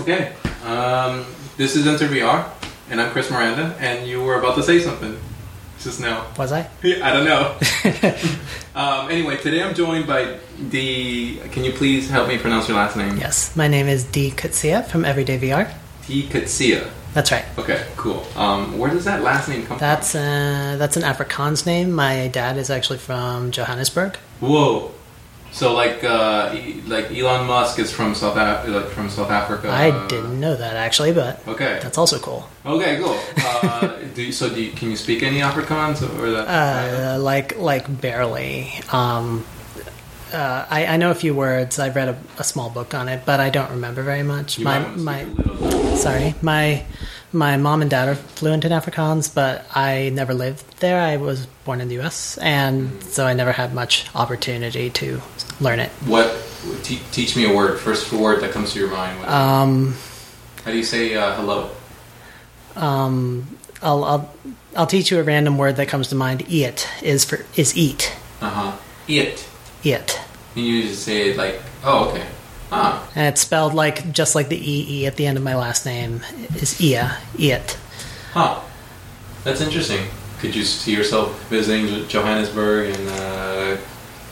Okay. Um, this is Enter VR, and I'm Chris Miranda, and you were about to say something just now. Was I? I don't know. um, anyway, today I'm joined by D. Can you please help me pronounce your last name? Yes. My name is D. Kutsia from Everyday VR. D. Katsia. That's right. Okay, cool. Um, where does that last name come That's uh, that's an Afrikaans name. My dad is actually from Johannesburg. Whoa. So like uh, e- like Elon Musk is from South Af- like from South Africa. I didn't know that actually, but Okay. that's also cool. Okay. Cool. Uh, do you, so? Do you, can you speak any Afrikaans or that? Uh, like like barely. Um, uh, I, I know a few words. I've read a, a small book on it, but I don't remember very much. you my my speak a little. sorry my my mom and dad are fluent in Afrikaans, but I never lived there. I was born in the U.S., and so I never had much opportunity to learn it. What? Te- teach me a word. First word that comes to your mind. Um, How do you say uh, hello? um, I'll, I'll I'll teach you a random word that comes to mind. Eat is for is eat. Uh huh. Eat. And you just say it like, oh, okay. Ah. And it's spelled like just like the E E at the end of my last name is Ia. It. Huh. That's interesting. Could you see yourself visiting Johannesburg and uh,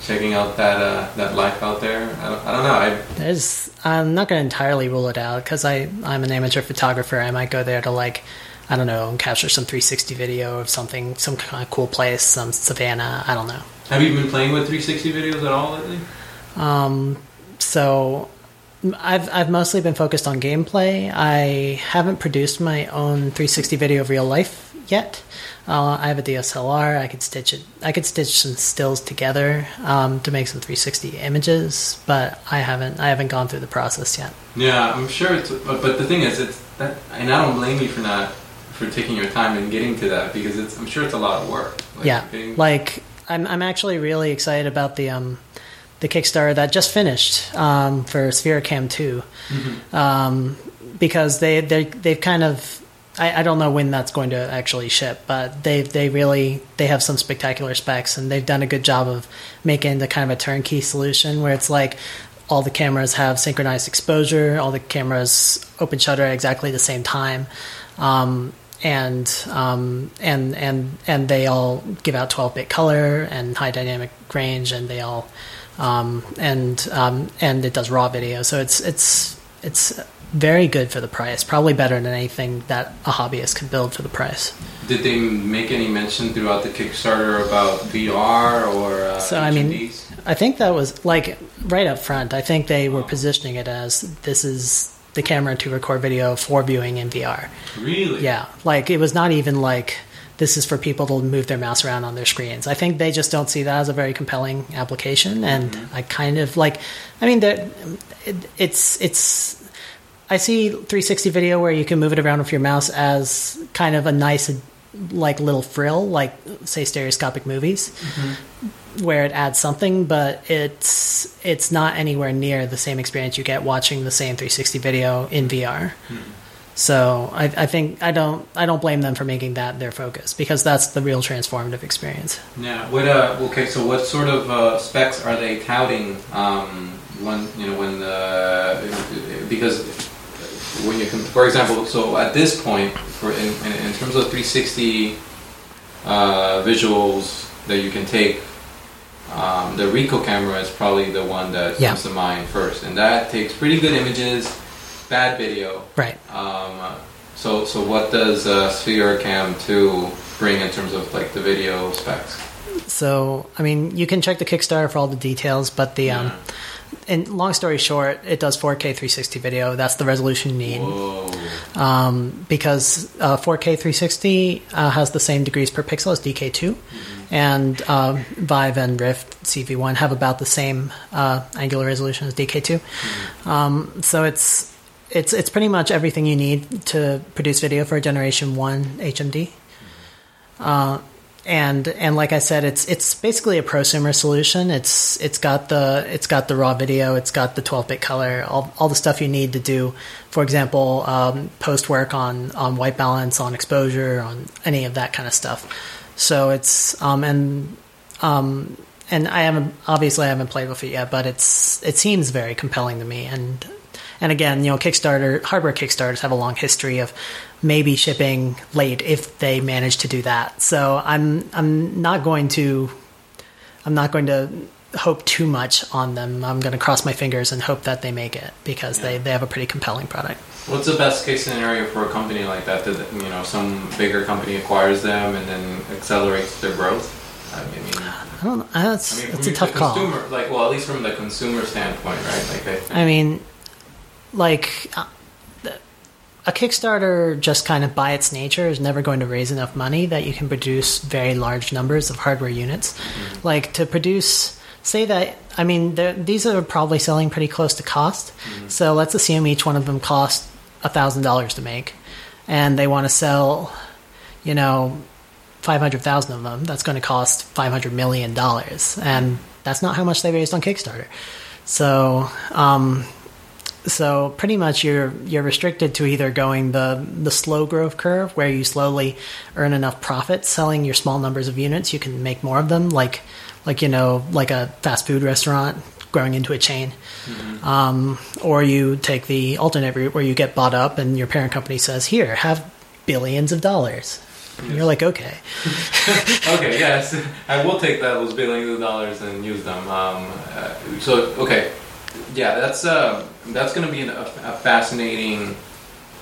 checking out that uh, that life out there? I don't, I don't know. I, There's I'm not going to entirely rule it out because I I'm an amateur photographer. I might go there to like I don't know and capture some 360 video of something, some kind of cool place, some savannah. I don't know. have you been playing with 360 videos at all lately? Um, so I've I've mostly been focused on gameplay. I haven't produced my own 360 video of real life yet. Uh, I have a DSLR. I could stitch it. I could stitch some stills together um, to make some 360 images, but I haven't. I haven't gone through the process yet. Yeah, I'm sure it's. But but the thing is, it's that, and I don't blame you for not for taking your time and getting to that because it's. I'm sure it's a lot of work. Like, yeah, getting- like I'm. I'm actually really excited about the um, the Kickstarter that just finished um, for Sphericam 2 um, because they they they've kind of. I, I don't know when that's going to actually ship, but they they really they have some spectacular specs and they've done a good job of making the kind of a turnkey solution where it's like all the cameras have synchronized exposure, all the cameras open shutter at exactly the same time. Um, and um, and and and they all give out 12-bit color and high dynamic range, and they all um, and um, and it does raw video, so it's it's it's very good for the price. Probably better than anything that a hobbyist could build for the price. Did they make any mention throughout the Kickstarter about VR or? Uh, So, I mean- I think that was like right up front. I think they were positioning it as this is the camera to record video for viewing in VR. really? Yeah, like it was not even like this is for people to move their mouse around on their screens. I think they just don't see that as a very compelling application, and mm-hmm. I kind of like. I mean, it, it's it's. I see 360 video where you can move it around with your mouse as kind of a nice, like little frill, like say stereoscopic movies, mm-hmm. where it adds something, but it's it's not anywhere near the same experience you get watching the same 360 video in VR. Hmm. So I, I think I don't I don't blame them for making that their focus because that's the real transformative experience. Yeah. What? Uh, okay. So, what sort of uh, specs are they touting? Um, when you know when the because when you can, for example, so at this point, for in, in, in terms of 360 uh, visuals that you can take, um, the Ricoh camera is probably the one that Yeah. comes to mind first, and that takes pretty good images, bad video. Right. Um, so, so what does uh, Sphericam 2 bring in terms of like the video specs? So I mean you can check the Kickstarter for all the details, but the um, and long story short, it does 4K 360 video. That's the resolution you need. Whoa. um, because uh, 4K 360 uh, has the same degrees per pixel as DK2, and uh, Vive and Rift CV1 have about the same uh, angular resolution as DK2. Um, so it's it's it's pretty much everything you need to produce video for a Generation One HMD. Uh, and and like I said, it's it's basically a prosumer solution. It's it's got the it's got the raw video, it's got the 12-bit color, all, all the stuff you need to do, for example, um, post work on on white balance, on exposure, on any of that kind of stuff. So it's um, and um, and I haven't obviously I haven't played with it yet, but it's it seems very compelling to me. And and again, you know, Kickstarter hardware Kickstarters have a long history of maybe shipping late if they manage to do that. So I'm I'm not going to I'm not going to hope too much on them. I'm going to cross my fingers and hope that they make it because they, they have a pretty compelling product. What's the best case scenario for a company like that? That you know, some bigger company acquires them and then accelerates their growth. I mean, I don't. know. That's I mean, that's a tough the call. consumer, Like, well, at least from the consumer standpoint, right? Like, I, I mean, like uh, a Kickstarter, just kind of by its nature, is never going to raise enough money that you can produce very large numbers of hardware units. Like to produce, say that, I mean, these are probably selling pretty close to cost. So let's assume each one of them cost a thousand dollars to make, and they want to sell, you know, five hundred thousand of them. That's going to cost five hundred million dollars, and that's not how much they raised on Kickstarter. So, um, so pretty much you're you're restricted to either going the the slow growth curve where you slowly earn enough profit selling your small numbers of units you can make more of them like like you know like a fast food restaurant growing into a chain. Um, or you take the alternate route where you get bought up and your parent company says here have billions of dollars. And you're like okay. Okay, yes, I will take that those billions of dollars and use them. Um, uh, so, okay, yeah, that's uh, that's going to be an, a, a fascinating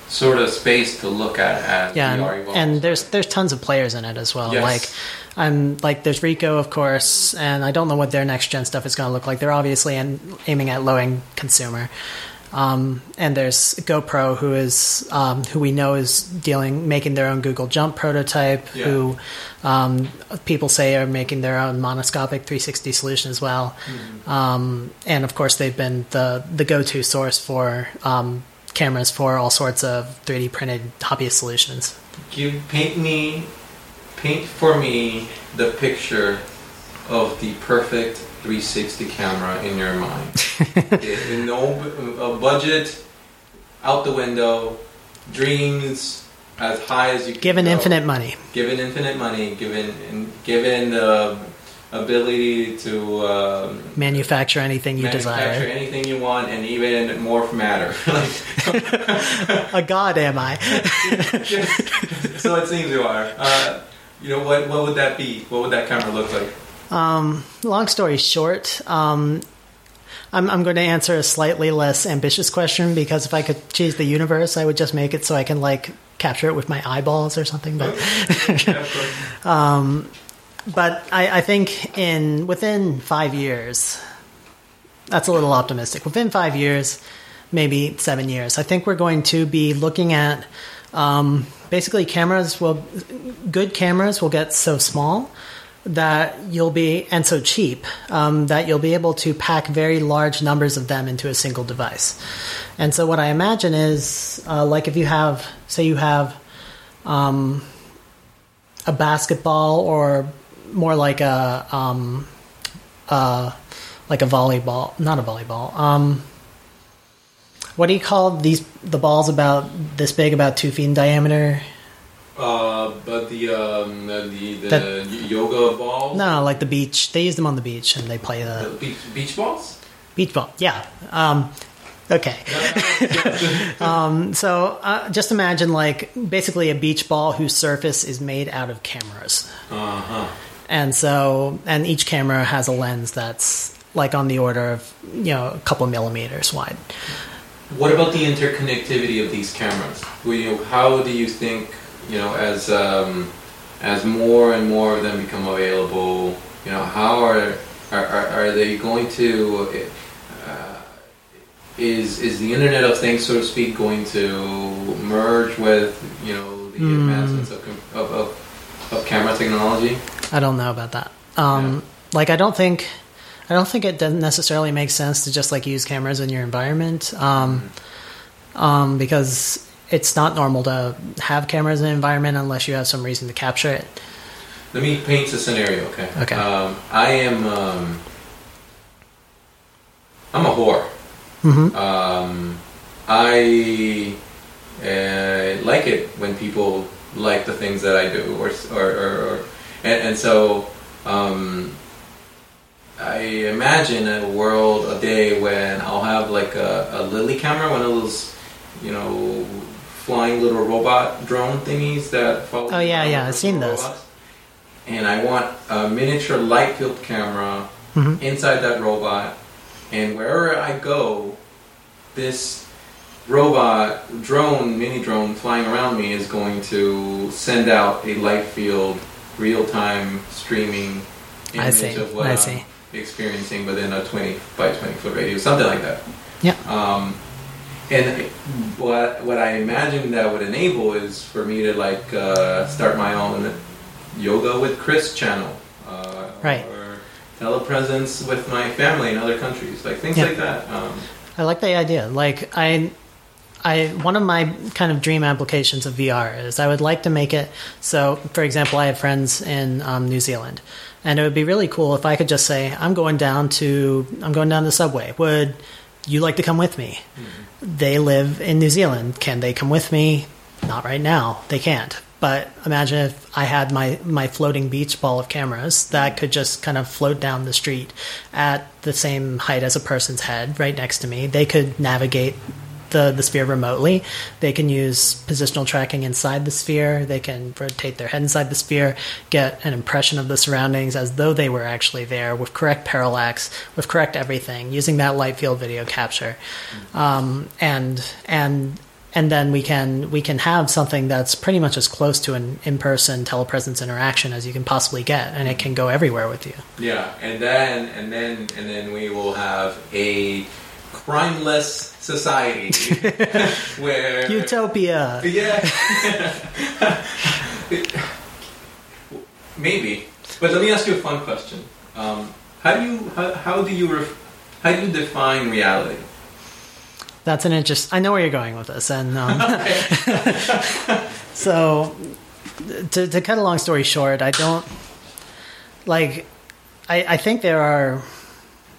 sort of space to look at as yeah VR and, and there's there's tons of players in it as well. Yes. like i'm like there's Ricoh of course and i don't know what their next gen stuff is going to look like. They're obviously in, aiming at low end consumer um, and there's GoPro, who is um, who we know is dealing making their own Google Jump prototype. Yeah. Who um, people say are making their own monoscopic 360 solution as well. Um, and of course, they've been the the go to source for um, cameras for all sorts of 3D printed hobbyist solutions. Give paint me, paint for me the picture of the perfect 360 camera in your mind. With no a budget, out the window, dreams as high as you can. Given go. infinite money. given infinite money, given given the ability to um, Manufacture anything you desire. manufacture desire. anything you want, and even morph matter. A god am I? so it seems you are. Uh, you know what? What would that be? What would that camera look like? Um, long story short, um, I'm, I'm going to answer a slightly less ambitious question because if I could change the universe, I would just make it so I can like capture it with my eyeballs or something. But of but I, I think in within five years, that's a little optimistic. Within five years, maybe seven years, I think we're going to be looking at um, basically cameras will good cameras will get so small that you'll be and so cheap um, that you'll be able to pack very large numbers of them into a single device. And so what I imagine is uh, like if you have say you have um, a basketball or more like a um, uh, like a volleyball, not a volleyball. Um, what do you call these? The balls about this big, about two feet in diameter. Uh, but the um, the the, the yoga balls. No, like the beach. They use them on the beach, and they play The the beach, beach balls. beach ball. Yeah. Um, okay. uh, So uh, just imagine like basically a beach ball whose surface is made out of cameras. Uh huh. And so, and each camera has a lens that's like on the order of, you know, a couple millimeters wide. What about the interconnectivity of these cameras? How do you think, you know, as um, as more and more of them become available, you know, how are are, are, they going to? Uh, is is the Internet of Things, so to speak, going to merge with you know the Hmm. advancements of, of, of of camera technology? I don't know about that. Um, Like, I don't think, I don't think it doesn't necessarily make sense to just like use cameras in your environment, um, um, because it's not normal to have cameras in an environment unless you have some reason to capture it. Let me paint a scenario, okay? Okay. Um, I am. Um, I'm a whore. hmm Um, I uh, like it when people like the things that I do, or or, or, or and, and so um, I imagine a world, a day when I'll have like a, a Lily camera, one of those, you know, flying little robot drone thingies that follow. Oh, yeah, yeah, I've seen those. robots. And I want a miniature light field camera Mhm. inside that robot, and wherever I go, this robot drone, mini drone flying around me is going to send out a light field, real time streaming I image see, of what I am experiencing within a 20 by 20 foot radius, something like that. Yeah. Um, and what what I imagine that would enable is for me to like uh, start my own yoga with Chris channel, uh, Right. Or telepresence with my family in other countries, like things Yeah. like that. Um, I like the idea. Like I, I one of my kind of dream applications of VR is I would like to make it so. For example, I have friends in um, New Zealand, and it would be really cool if I could just say, "I'm going down to I'm going down the subway. Would you like to come with me?" They live in New Zealand. Can they come with me? Not right now. They can't. But imagine if I had my, my floating beach ball of cameras that could just kind of float down the street at the same height as a person's head right next to me. They could navigate the, the sphere remotely. They can use positional tracking inside the sphere. They can rotate their head inside the sphere, get an impression of the surroundings as though they were actually there with correct parallax, with correct everything, using that light field video capture. Um, and and and then we can we can have something that's pretty much as close to an in-person telepresence interaction as you can possibly get, and it can go everywhere with you. yeah, and then and then and then we will have a crimeless society where Utopia. Yeah. Maybe, but let me ask you a fun question. Um, how do you how, how do you ref, how do you define reality? That's an interest. I know where you're going with this, and um, so to to cut a long story short, I don't like. I I think there are.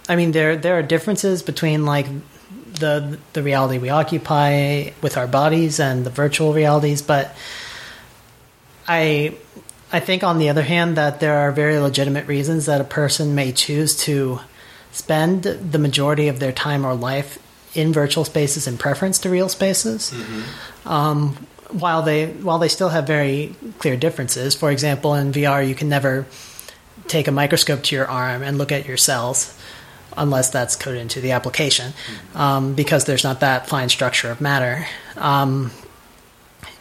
I mean, there there are differences between like the the reality we occupy with our bodies and the virtual realities, but I I think on the other hand that there are very legitimate reasons that a person may choose to spend the majority of their time or life in virtual spaces in preference to real spaces. Um, while they while they still have very clear differences. For example, in VR, you can never take a microscope to your arm and look at your cells unless that's coded into the application um, because there's not that fine structure of matter. Um,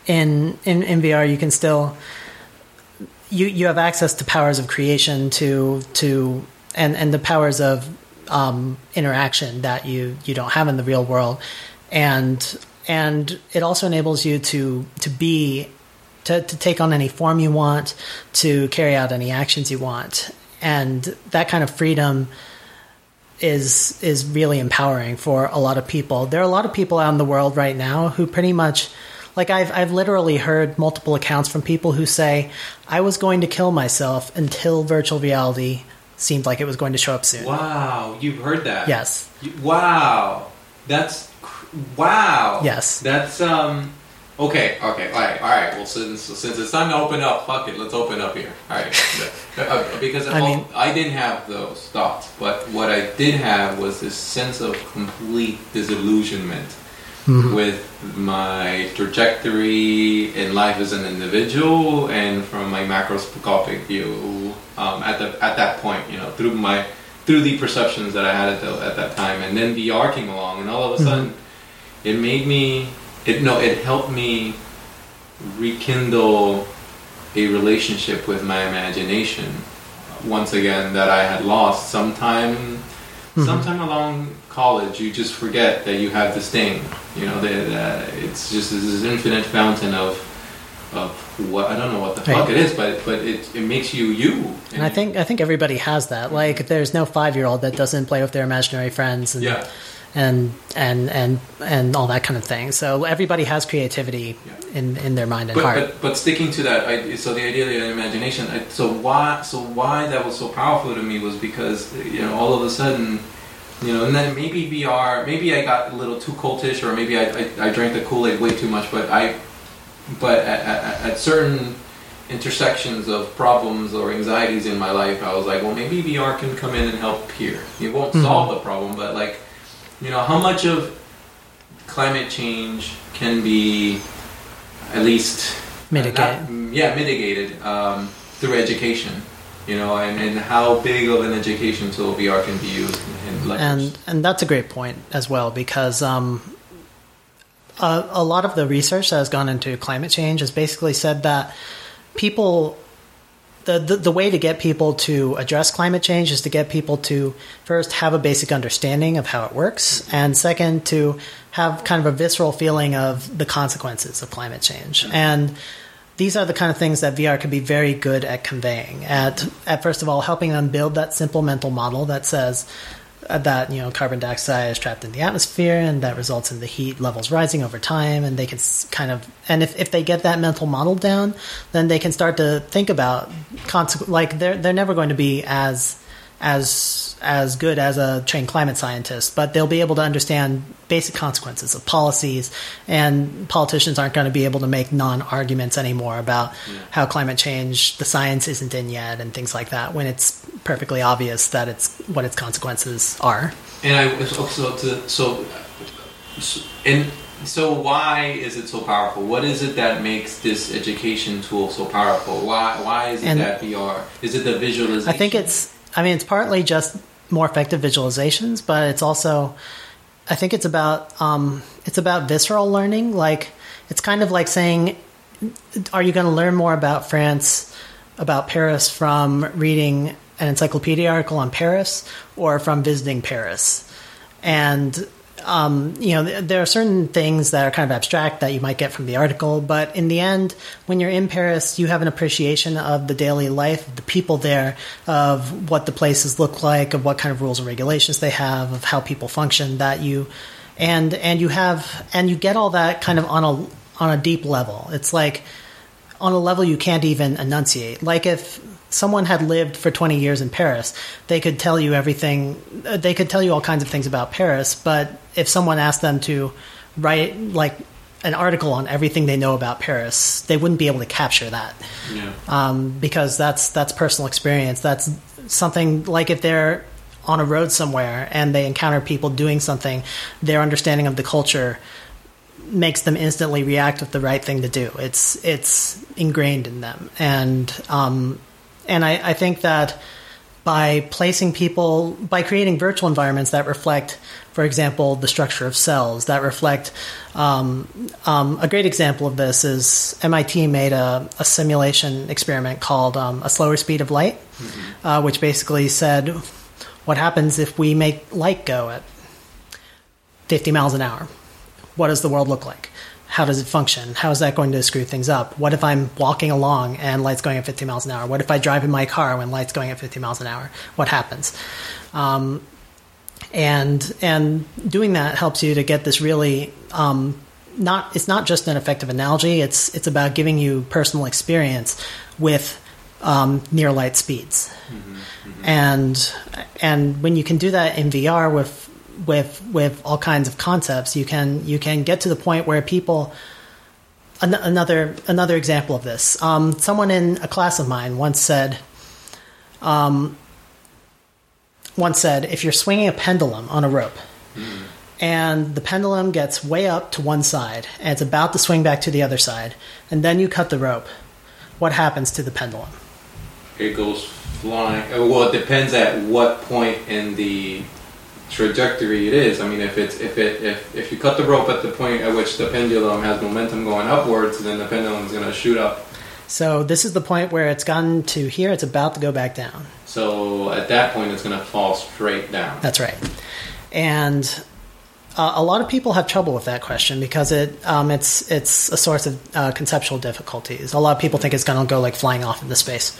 in, in in VR, you can still you you have access to powers of creation to to and and the powers of um, interaction that you you don't have in the real world, and and it also enables you to to be to, to take on any form you want, to carry out any actions you want, and that kind of freedom is is really empowering for a lot of people. There are a lot of people out in the world right now who pretty much like I've I've literally heard multiple accounts from people who say I was going to kill myself until virtual reality seemed like it was going to show up soon. Wow, you've heard that? Yes. You- Wow, that's cr- wow. Yes. That's um. Okay, okay, all right, all right. Well, since since it's time to open up, fuck it, let's open up here. All right, Uh, because I mean- I didn't have those thoughts, but what I did have was this sense of complete disillusionment Mm-hmm. with my trajectory in life as an individual and from my macroscopic view um, at the at that point, you know, through my through the perceptions that I had at, the, at that time, and then VR came along, and all of a Mhm. sudden, it made me it no, it helped me rekindle a relationship with my imagination once again that I had lost sometime Mhm. sometime along college you just forget that you have this thing you know that that it's just this infinite fountain of of what I don't know what the fuck it is but but it, it makes you you And I think I think everybody has that. Like, there's no five year old that doesn't play with their imaginary friends and yeah and and and and all that kind of thing. So everybody has creativity Yeah. in in their mind and but, heart. but but sticking to that I, so the idea of the imagination I, so why so why that was so powerful to me was because you know all of a sudden you know and then maybe VR maybe I got a little too cultish or maybe I, I, I drank the Kool-Aid way too much but I but at, at, at certain intersections of problems or anxieties in my life, I was like, well, maybe VR can come in and help here. It won't Mhm. solve the problem, but like, you know, how much of climate change can be at least Mitigate. not- yeah, mitigated um, through education. You know, and, and how big of an education tool VR can be used in and and that's a great point as well because um, a, a lot of the research that has gone into climate change has basically said that people the, the the way to get people to address climate change is to get people to first have a basic understanding of how it works and second to have kind of a visceral feeling of the consequences of climate change and these are the kind of things that VR can be very good at conveying. At at first of all, helping them build that simple mental model that says that you know carbon dioxide is trapped in the atmosphere and that results in the heat levels rising over time, and they can kind of and if, if they get that mental model down, then they can start to think about like they're they're never going to be as as as good as a trained climate scientist, but they'll be able to understand basic consequences of policies, and politicians aren't going to be able to make non-arguments anymore about how climate change, the science isn't in yet, and things like that. When it's perfectly obvious that it's what its consequences are. And I so so to so so- and so why is it so powerful? What is it that makes this education tool so powerful? Why why is it And- that VR? Is it the visualization? I think it's. I mean, it's partly just more effective visualizations, but it's also. I think it's about um, it's about visceral learning. Like it's kind of like saying, are you going to learn more about France, about Paris from reading an encyclopedia article on Paris, or from visiting Paris? And um, you know, there are certain things that are kind of abstract that you might get from the article, but in the end, when you're in Paris, you have an appreciation of the daily life of the people there, of what the places look like, of what kind of rules and regulations they have, of how people function. That you, and and you have, and you get all that kind of on a on a deep level. It's like on a level you can't even enunciate. Like if someone had lived for 20 years in Paris, they could tell you everything, uh, they could tell you all kinds of things about Paris, but if someone asked them to write like an article on everything they know about Paris, they wouldn't be able to capture that yeah. um, because that's that's personal experience. That's something like if they're on a road somewhere and they encounter people doing something, their understanding of the culture makes them instantly react with the right thing to do. It's it's ingrained in them, and um, and I, I think that by placing people by creating virtual environments that reflect, for example, the structure of cells that reflect. Um, um, a great example of this is MIT made a, a simulation experiment called um, a slower speed of light, uh, which basically said what happens if we make light go at 50 miles an hour what does the world look like? How does it function? How is that going to screw things up? What if I'm walking along and light's going at 50 miles an hour? What if I drive in my car when light's going at 50 miles an hour? What happens? Um, and and doing that helps you to get this really um, not it's not just an effective analogy. It's it's about giving you personal experience with um, near light speeds, and and when you can do that in VR with with with all kinds of concepts, you can you can get to the point where people. An- another another example of this. Um, someone in a class of mine once said, um, once said, if you're swinging a pendulum on a rope, and the pendulum gets way up to one side and it's about to swing back to the other side, and then you cut the rope, what happens to the pendulum? It goes flying. Well, it depends at what point in the trajectory it is. I mean, if it's if it if if you cut the rope at the point at which the pendulum has momentum going upwards, then the pendulum is going to shoot up. So this is the point where it's gotten to here, it's about to go back down. So at that point, it's going to fall straight down. That's right. And uh, a lot of people have trouble with that question because it um, it's it's a source of uh, conceptual difficulties. A lot of people think it's going to go like flying off into space,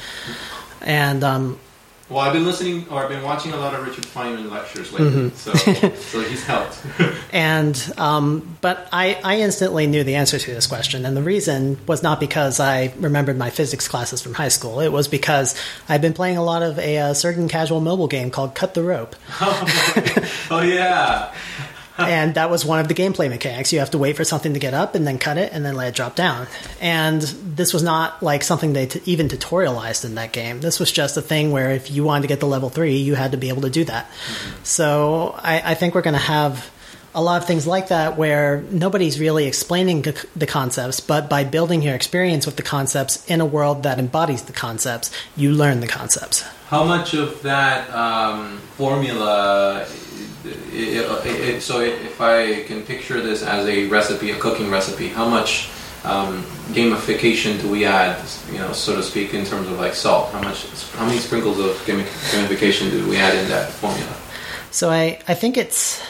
and um, Well, I've been listening or I've been watching a lot of Richard Feynman lectures lately, Mm-hmm. so so he's helped. and um, but I, I instantly knew the answer to this question, and the reason was not because I remembered my physics classes from high school. It was because I've been playing a lot of a, uh certain casual mobile game called Cut the Rope. oh yeah. and that was one of the gameplay mechanics. You have to wait for something to get up and then cut it and then let it drop down. And this was not like something they t- even tutorialized in that game. This was just a thing where if you wanted to get to level three, you had to be able to do that. Mm-hmm. So I, I think we're going to have a lot of things like that where nobody's really explaining the concepts, but by building your experience with the concepts in a world that embodies the concepts, you learn the concepts. How much of that um, formula? It, it, so if I can picture this as a recipe, a cooking recipe, how much um, gamification do we add, you know, so to speak, in terms of like salt? How much? How many sprinkles of gamification do we add in that formula? So I, I think it's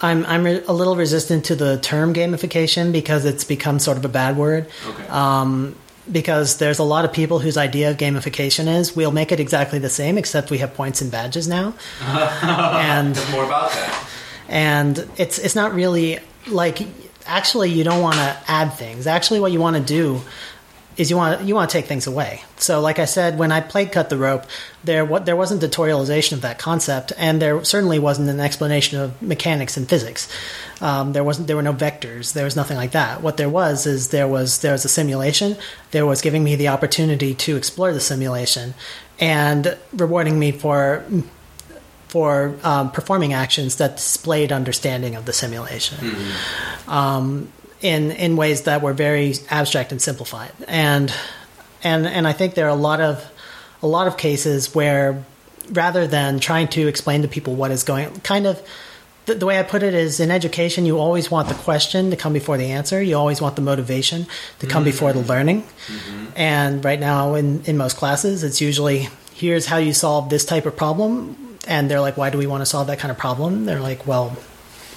I'm I'm a little resistant to the term gamification because it's become sort of a bad word. Okay. Um, because there's a lot of people whose idea of gamification is we'll make it exactly the same except we have points and badges now. and more about that. And it's it's not really like actually you don't want to add things. Actually, what you want to do is you want you want to take things away. So, like I said, when I played Cut the Rope, there what there wasn't tutorialization of that concept, and there certainly wasn't an explanation of mechanics and physics. Um, there wasn't there were no vectors. There was nothing like that. What there was is there was there was a simulation. There was giving me the opportunity to explore the simulation, and rewarding me for for um, performing actions that displayed understanding of the simulation. Mm-hmm. Um, in in ways that were very abstract and simplified. And and and I think there are a lot of a lot of cases where rather than trying to explain to people what is going kind of the, the, way I put it is in education, you always want the question to come before the answer. You always want the motivation to come mm-hmm. before the learning. Mm-hmm. And right now, in, in most classes, it's usually here's how you solve this type of problem. And they're like, why do we want to solve that kind of problem? They're like, well,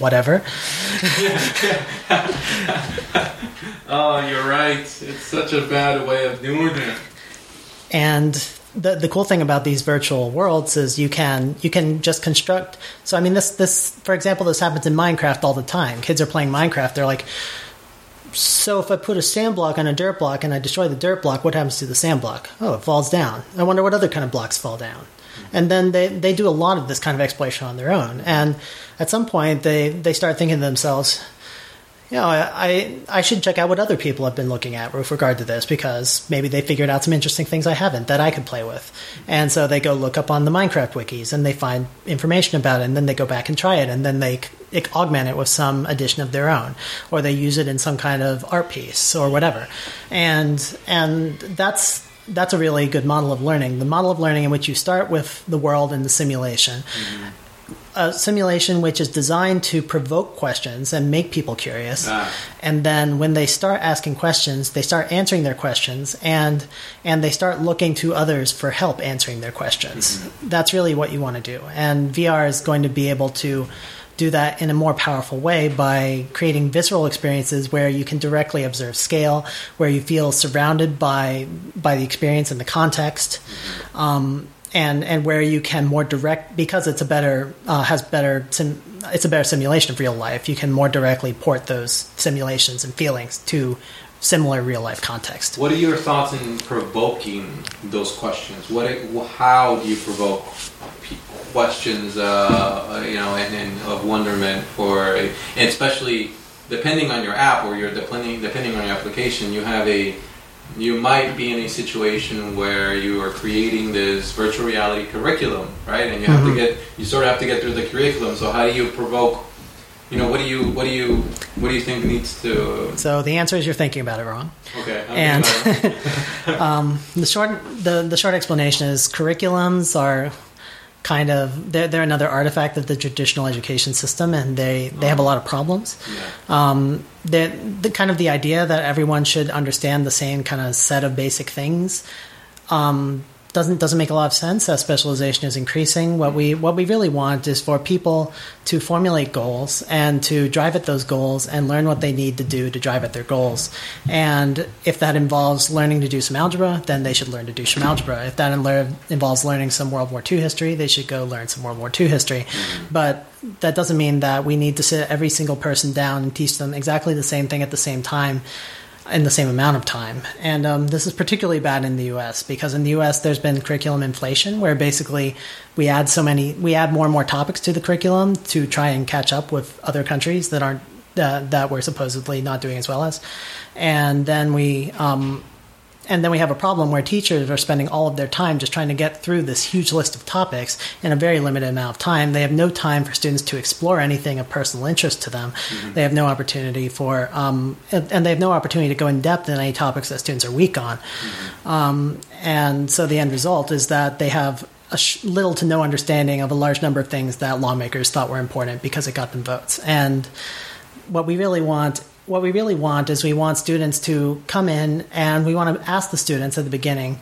whatever. oh, you're right. It's such a bad way of doing it. And the the cool thing about these virtual worlds is you can you can just construct. So I mean, this this for example, this happens in Minecraft all the time. Kids are playing Minecraft. They're like. So if I put a sand block on a dirt block and I destroy the dirt block, what happens to the sand block? Oh, it falls down. I wonder what other kind of blocks fall down and then they, they do a lot of this kind of exploration on their own. And at some point, they, they start thinking to themselves, you know, I, I should check out what other people have been looking at with regard to this because maybe they figured out some interesting things I haven't that I could play with. And so they go look up on the Minecraft wikis and they find information about it and then they go back and try it and then they augment it with some addition of their own or they use it in some kind of art piece or whatever. And and that's that's a really good model of learning. The model of learning in which you start with the world and the simulation. Mm-hmm. A simulation which is designed to provoke questions and make people curious. Ah. And then when they start asking questions, they start answering their questions and and they start looking to others for help answering their questions. Mm-hmm. That's really what you want to do. And VR is going to be able to do that in a more powerful way by creating visceral experiences where you can directly observe scale, where you feel surrounded by by the experience and the context, um, and and where you can more direct because it's a better uh, has better sim, it's a better simulation of real life. You can more directly port those simulations and feelings to similar real life context. What are your thoughts in provoking those questions? What how do you provoke questions, uh, you know, and, and, of wonderment for, and especially depending on your app or your depending depending on your application, you have a you might be in a situation where you are creating this virtual reality curriculum, right? And you have mm-hmm. to get you sort of have to get through the curriculum. So how do you provoke? You know, what do you what do you what do you think needs to? So the answer is you're thinking about it wrong. Okay. And um, the short the the short explanation is curriculums are kind of they're, they're another artifact of the traditional education system and they, they have a lot of problems yeah. um, the kind of the idea that everyone should understand the same kind of set of basic things um, doesn't doesn't make a lot of sense as specialization is increasing. What we what we really want is for people to formulate goals and to drive at those goals and learn what they need to do to drive at their goals. And if that involves learning to do some algebra, then they should learn to do some algebra. If that involves learning some World War II history, they should go learn some World War II history. But that doesn't mean that we need to sit every single person down and teach them exactly the same thing at the same time in the same amount of time. And um, this is particularly bad in the U.S. because in the U.S. there's been curriculum inflation, where basically we add so many, we add more and more topics to the curriculum to try and catch up with other countries that aren't uh, that we're supposedly not doing as well as, and then we um, and then we have a problem where teachers are spending all of their time just trying to get through this huge list of topics in a very limited amount of time. They have no time for students to explore anything of personal interest to them. Mm-hmm. They have no opportunity for, um, and they have no opportunity to go in depth in any topics that students are weak on. Mm-hmm. Um, and so the end result is that they have a sh- little to no understanding of a large number of things that lawmakers thought were important because it got them votes. And what we really want what we really want is we want students to come in and we want to ask the students at the beginning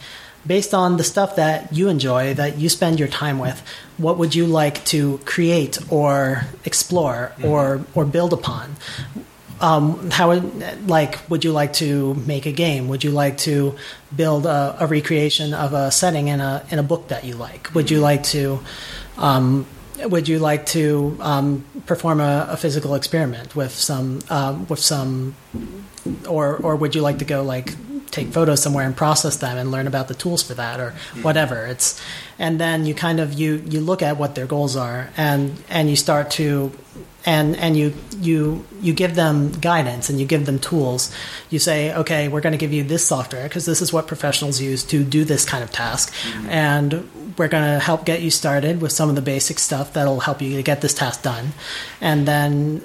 based on the stuff that you enjoy that you spend your time with what would you like to create or explore mm-hmm. or or build upon um, how like would you like to make a game would you like to build a, a recreation of a setting in a in a book that you like would you mm-hmm. like to um, would you like to um, perform a, a, physical experiment with some um, with some or or would you like to go like take photos somewhere and process them and learn about the tools for that or hmm. whatever it's and then you kind of you you look at what their goals are and and you start to and and you you you give them guidance and you give them tools. You say, okay, we're going to give you this software because this is what professionals use to do this kind of task, mm-hmm. and we're going to help get you started with some of the basic stuff that'll help you to get this task done, and then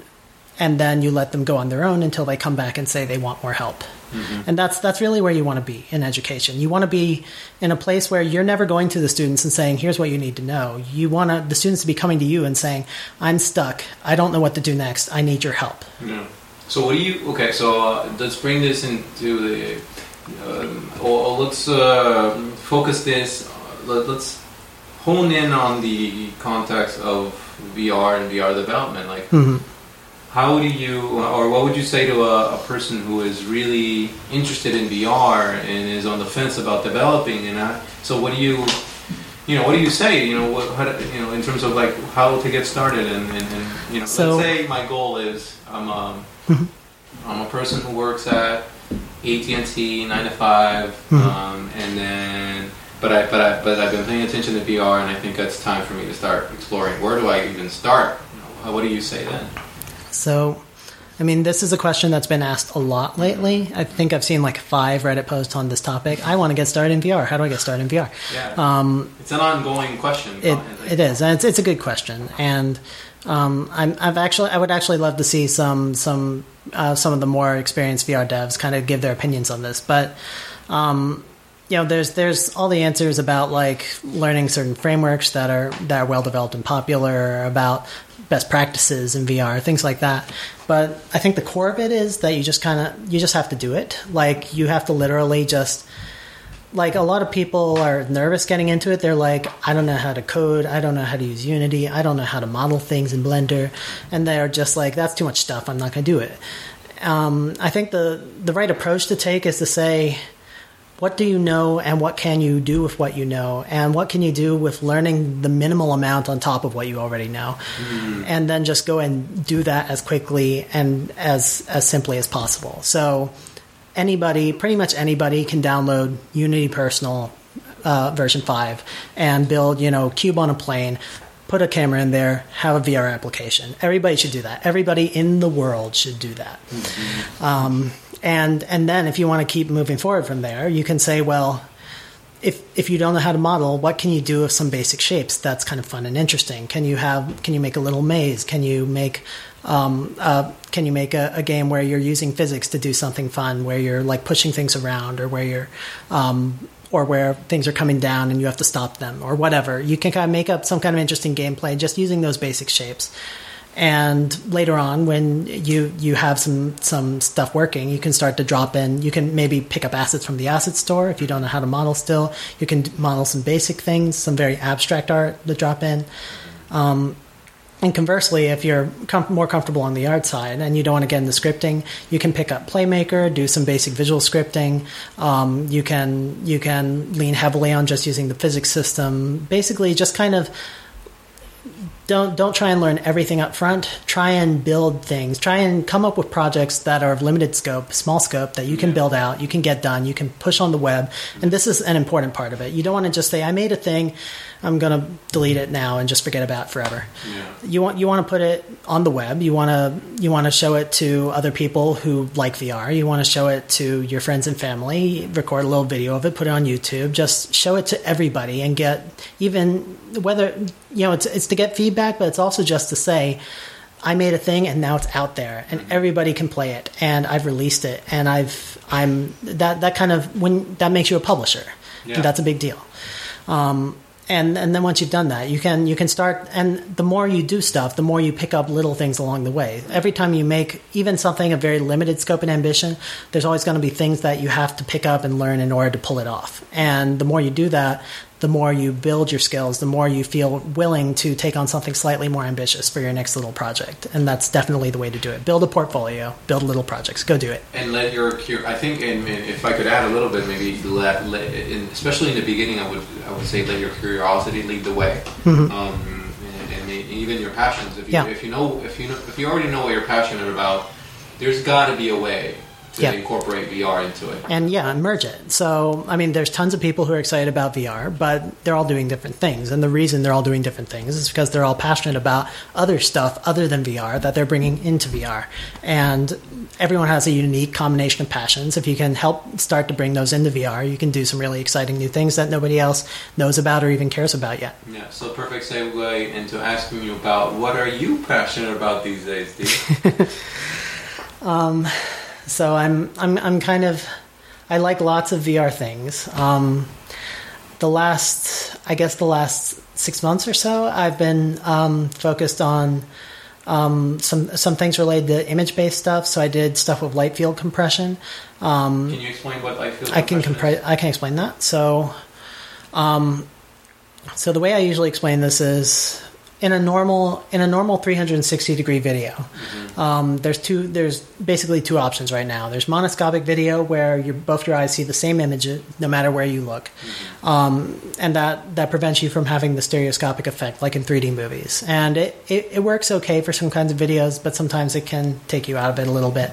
and then you let them go on their own until they come back and say they want more help. Mm-hmm. And that's that's really where you want to be in education. You want to be in a place where you're never going to the students and saying, "Here's what you need to know." You want to, the students to be coming to you and saying, "I'm stuck. I don't know what to do next. I need your help." Yeah. So what do you? Okay, so uh, let's bring this into the. Um, or, or, let's uh, focus this. Uh, let, let's hone in on the context of VR and VR development. Like, mm-hmm how do you, or what would you say to a, a, person who is really interested in VR and is on the fence about developing? And I, so, what do you, you know, what do you say? You know, what, how, you know, in terms of like how to get started, and, and, and you know, so, let's say my goal is I'm a, mm-hmm. I'm a person who works at AT and T nine to 5 mm-hmm. um, and then. But I, but I, but I've been paying attention to VR, and I think it's time for me to start exploring. Where do I even start? You know, what do you say then? So, I mean, this is a question that's been asked a lot lately. I think I've seen like five Reddit posts on this topic. I want to get started in VR. How do I get started in VR? Yeah, um, it's an ongoing question. It, it is, and it's, it's a good question. And um, i have actually, I would actually love to see some some uh, some of the more experienced VR devs kind of give their opinions on this. But um, you know, there's there's all the answers about like learning certain frameworks that are that are well developed and popular, about best practices in VR, things like that. But I think the core of it is that you just kind of you just have to do it. Like you have to literally just like a lot of people are nervous getting into it. They're like, I don't know how to code, I don't know how to use Unity, I don't know how to model things in Blender, and they're just like, that's too much stuff. I'm not going to do it. Um, I think the the right approach to take is to say, what do you know and what can you do with what you know? And what can you do with learning the minimal amount on top of what you already know? Mm. and then just go and do that as quickly and as as simply as possible. So anybody pretty much anybody can download unity personal uh, version 5 and build you know cube on a plane put a camera in there have a vr application. Everybody should do that. Everybody in the world should do that. Mm-hmm. um, and and then if you want to keep moving forward from there, you can say, well, if if you don't know how to model, what can you do with some basic shapes? That's kind of fun and interesting. Can you have can you make a little maze? Can you make um, uh, can you make a, a, game where you're using physics to do something fun, where you're like pushing things around, or where you're um, or where things are coming down and you have to stop them, or whatever. You can kind of make up some kind of interesting gameplay just using those basic shapes and later on when you you have some some stuff working you can start to drop in you can maybe pick up assets from the asset store if you don't know how to model still you can model some basic things some very abstract art to drop in um, and conversely, if you're com- more comfortable on the art side and you don't want to get into scripting, you can pick up Playmaker, do some basic visual scripting. Um, you can you can lean heavily on just using the physics system. Basically, just kind of don't don't try and learn everything up front. Try and build things. Try and come up with projects that are of limited scope, small scope that you can build out, you can get done, you can push on the web. And this is an important part of it. You don't want to just say, "I made a thing, I'm going to delete it now and just forget about it forever." Yeah. You want you want to put it on the web. You want to you want to show it to other people who like VR. You want to show it to your friends and family. Record a little video of it, put it on YouTube. Just show it to everybody and get even whether you know it's it's to get feedback, but it's also just to say. I made a thing and now it's out there and everybody can play it and I've released it and I've I'm that that kind of when that makes you a publisher. Yeah. That's a big deal. Um, and and then once you've done that, you can you can start. And the more you do stuff, the more you pick up little things along the way. Every time you make even something of very limited scope and ambition, there's always going to be things that you have to pick up and learn in order to pull it off. And the more you do that, the more you build your skills, the more you feel willing to take on something slightly more ambitious for your next little project. And that's definitely the way to do it. Build a portfolio, build little projects, go do it. And let your I think, and, and if I could add a little bit, maybe let, let in, especially in the beginning, I would I would say let your curiosity lead the way, um, and, and even your passions. If you Mm-hmm. Yeah. if you know if you know if you already know what you're passionate about, there's got to be a way to Yeah. incorporate VR into it. and yeah, and merge it. So, I mean, there's tons of people who are excited about VR, but they're all doing different things. And the reason they're all doing different things is because they're all passionate about other stuff other than VR that they're bringing into VR. And everyone has a unique combination of passions. If you can help start to bring those into VR, you can do some really exciting new things that nobody else knows about or even cares about yet. Yeah, so perfect segue into asking you about what are you passionate about these days, Steve? Um, So I'm I'm I'm kind of I like lots of VR things. Um, the last I guess the last six months or so, I've been um, focused on um, some some things related to image based stuff. So I did stuff with light field compression. Um, Can you explain what light field I can compre- I can explain that. So, um, so the way I usually explain this is in a normal in a normal 360 degree video. Um, there's two. There's basically two options right now. There's monoscopic video where your both your eyes see the same image no matter where you look, um, and that that prevents you from having the stereoscopic effect like in 3D movies. And it, it it works okay for some kinds of videos, but sometimes it can take you out of it a little bit.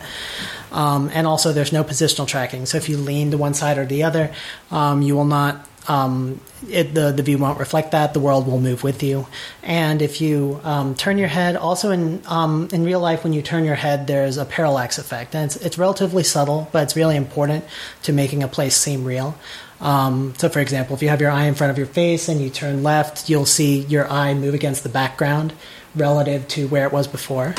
Um, and also, there's no positional tracking. So if you lean to one side or the other, um, you will not. Um, it, the the view won't reflect that. The world will move with you. And if you um, turn your head, also in um, in real life, when you turn your head, there's a parallax effect, and it's it's relatively subtle, but it's really important to making a place seem real. Um, so, for example, if you have your eye in front of your face and you turn left, you'll see your eye move against the background relative to where it was before.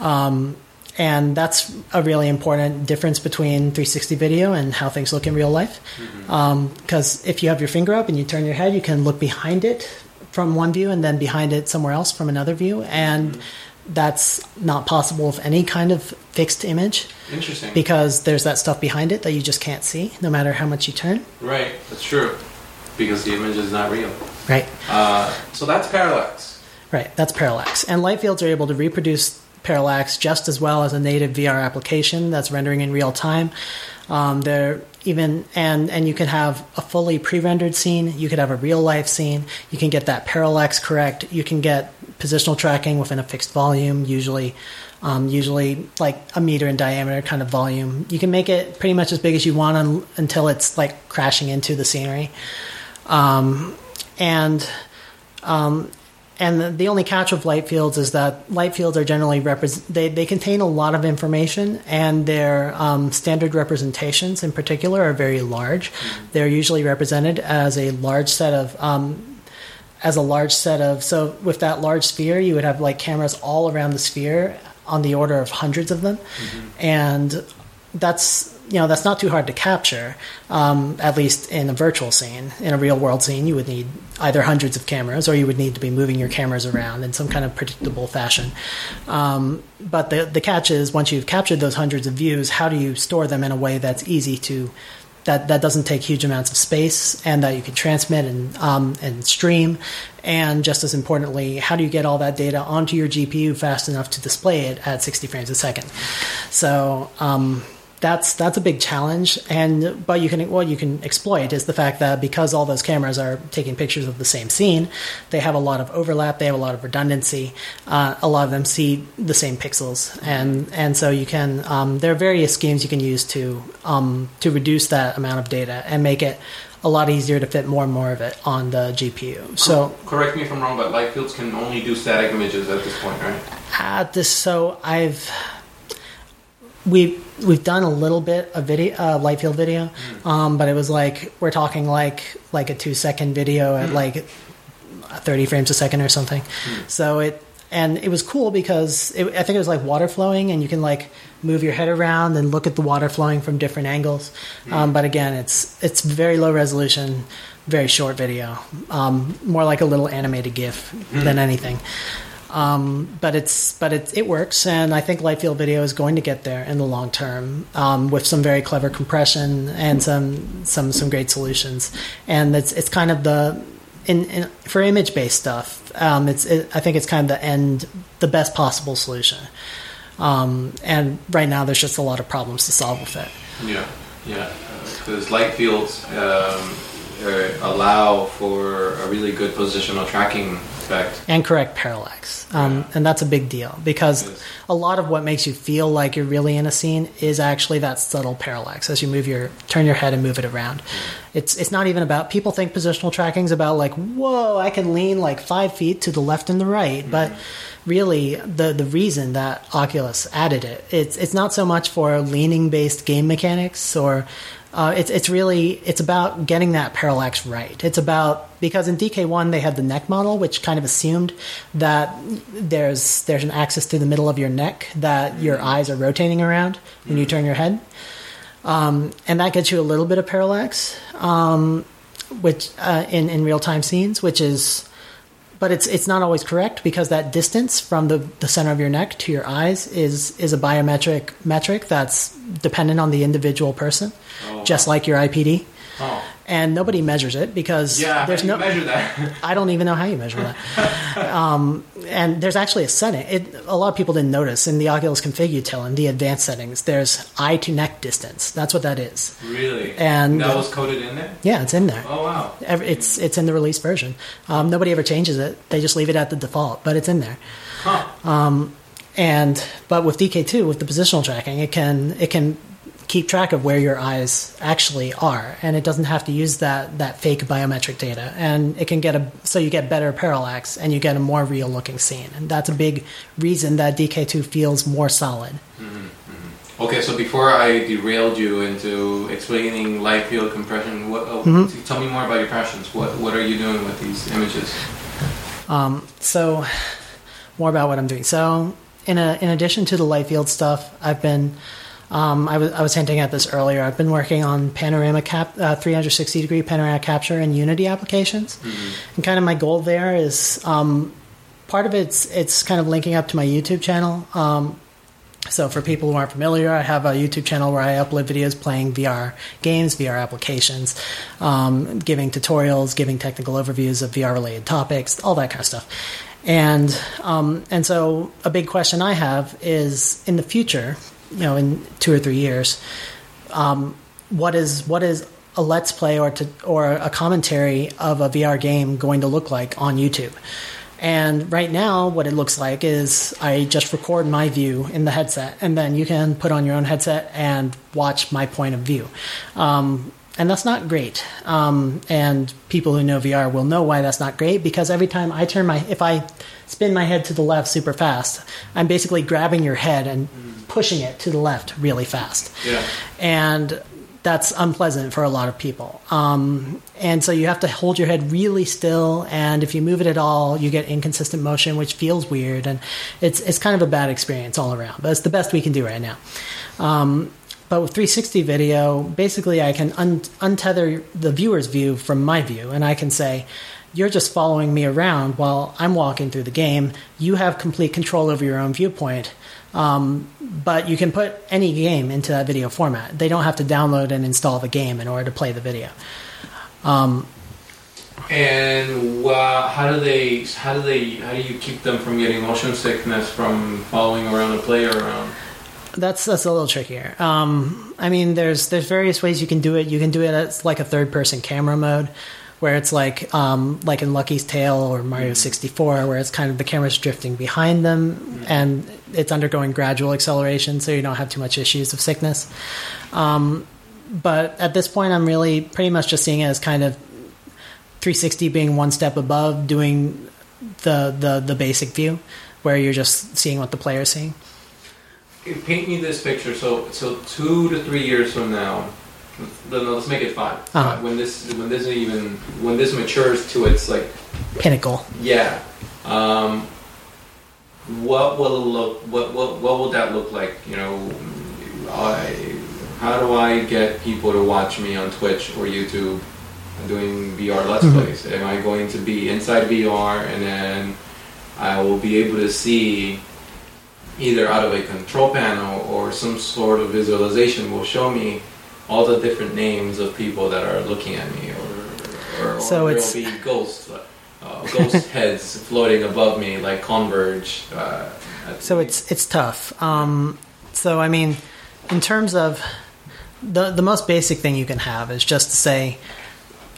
Um, and that's a really important difference between 360 video and how things look in real life. Mm-hmm. Um, because if you have your finger up and you turn your head, you can look behind it from one view and then behind it somewhere else from another view. And mm-hmm. that's not possible with any kind of fixed image Interesting. because there's that stuff behind it that you just can't see no matter how much you turn. right, that's true. Because the image is not real. Right. Uh, so that's parallax. Right, that's parallax. And light fields are able to reproduce parallax just as well as a native VR application that's rendering in real time. Um, they're even and and you can have a fully pre-rendered scene. You could have a real life scene. You can get that parallax correct. You can get positional tracking within a fixed volume, usually. Um, usually like a meter in diameter kind of volume. You can make it pretty much as big as you want un- until it's like crashing into the scenery. Um, and um, and the, the only catch with light fields is that light fields are generally repres they, they contain a lot of information and their um, standard representations in particular are very large. They're usually represented as a large set of um, as a large set of so with that large sphere you would have like cameras all around the sphere on the order of hundreds of them. And that's you know that's not too hard to capture um, at least in a virtual scene. In a real world scene you would need either hundreds of cameras or you would need to be moving your cameras around in some kind of predictable fashion. Um, but the, the catch is once you've captured those hundreds of views how do you store them in a way that's easy to that, that doesn't take huge amounts of space and that you can transmit and um, and stream? And just as importantly how do you get all that data onto your GPU fast enough to display it at 60 frames a second? So um, that's that's a big challenge and but you can what you can exploit is the fact that because all those cameras are taking pictures of the same scene they have a lot of overlap they have a lot of redundancy uh, a lot of them see the same pixels and and so you can um, there are various schemes you can use to um, to reduce that amount of data and make it a lot easier to fit more and more of it on the GPU. So correct me if I'm wrong, but light fields can only do static images at this point, right? At this, so I've we we've done a little bit of video uh, light field video mm. um, but it was like we're talking like like a two second video at mm. like 30 frames a second or something mm. so it and it was cool because it, i think it was like water flowing and you can like move your head around and look at the water flowing from different angles um, but again it's it's very low resolution very short video um, more like a little animated gif than anything um, but it's but it, it works, and I think light field video is going to get there in the long term um, with some very clever compression and some some some great solutions. And it's it's kind of the in, in for image based stuff. Um, it's it, I think it's kind of the end the best possible solution. Um, and right now, there's just a lot of problems to solve with it. Yeah, yeah, because light fields um, uh, allow for a really good positional tracking effect and correct parallax, um, yeah. and that's a big deal because a lot of what makes you feel like you're really in a scene is actually that subtle parallax as you move your turn your head and move it around. It's it's not even about people think positional tracking is about like whoa I can lean like five feet to the left and the right, mm-hmm. but really the the reason that Oculus added it it's it's not so much for leaning based game mechanics or uh, it's it's really it's about getting that parallax right. It's about because in DK1 they had the neck model, which kind of assumed that there's there's an axis through the middle of your neck that your eyes are rotating around when you turn your head, um, and that gets you a little bit of parallax, um, which uh, in in real time scenes, which is but it's it's not always correct because that distance from the, the center of your neck to your eyes is is a biometric metric that's dependent on the individual person, oh. just like your IPD. Oh. And nobody measures it because yeah, there's no measure that. I don't even know how you measure that. um, and there's actually a setting. It, a lot of people didn't notice in the Oculus config utility, in the advanced settings. There's eye to neck distance. That's what that is. Really? And that was coded in there. Yeah, it's in there. Oh wow! It's it's in the release version. Um, nobody ever changes it. They just leave it at the default, but it's in there. Huh. Um, and but with DK2 with the positional tracking, it can it can keep track of where your eyes actually are, and it doesn't have to use that that fake biometric data. And it can get a so you get better parallax and you get a more real looking scene, and that's a big reason that DK2 feels more solid. Mm-hmm. Okay, so before I derailed you into explaining light field compression, what, oh, mm-hmm. tell me more about your passions. What what are you doing with these images? Um, so more about what I'm doing. So in a, in addition to the light field stuff, I've been um, I, was, hinting at this earlier. I've been working on panorama cap, uh, 360 degree panorama capture in Unity applications, mm-hmm. and kind of my goal there is um, part of it's it's kind of linking up to my YouTube channel. Um, so for people who aren't familiar, I have a YouTube channel where I upload videos playing VR games, VR applications, um, giving tutorials, giving technical overviews of VR related topics, all that kind of stuff. And um, and so a big question I have is in the future, you know in two or three years. Um, what is what is a let's play or to or a commentary of a VR game going to look like on YouTube? And right now what it looks like is I just record my view in the headset and then you can put on your own headset and watch my point of view. Um, and that's not great. Um, and people who know VR will know why that's not great because every time I turn my, if I spin my head to the left super fast, I'm basically grabbing your head and pushing it to the left really fast. Yeah. And that's unpleasant for a lot of people. Um, and so you have to hold your head really still, and if you move it at all, you get inconsistent motion, which feels weird, and it's it's kind of a bad experience all around. But it's the best we can do right now. Um, but with 360 video, basically, I can un- untether the viewer's view from my view, and I can say, you're just following me around while I'm walking through the game. You have complete control over your own viewpoint. Um, but you can put any game into that video format. They don't have to download and install the game in order to play the video. Um, and uh, how do they? How do they? How do you keep them from getting motion sickness from following around a player around? That's that's a little trickier. Um, I mean, there's there's various ways you can do it. You can do it as like a third person camera mode, where it's like um, like in Lucky's Tale or Mario 64, where it's kind of the camera's drifting behind them and it's undergoing gradual acceleration, so you don't have too much issues of sickness. Um, but at this point, I'm really pretty much just seeing it as kind of 360 being one step above doing the the the basic view, where you're just seeing what the player's seeing. Paint me this picture. So, so two to three years from now, no, no, let's make it 5 Uh-huh. When this, when this even, when this matures to its like, Pinnacle. yeah, um, what will look? What what what will that look like? You know, I, how do I get people to watch me on Twitch or YouTube doing VR Let's Mhm. Plays? Am I going to be inside VR and then I will be able to see either out of a control panel or some sort of visualization will show me all the different names of people that are looking at me, or, or, or So there it's- will be ghosts, uh, ghost heads floating above me like Convrge. Uh, So it's it's tough. Um, so I mean, in terms of the the most basic thing you can have is just to say,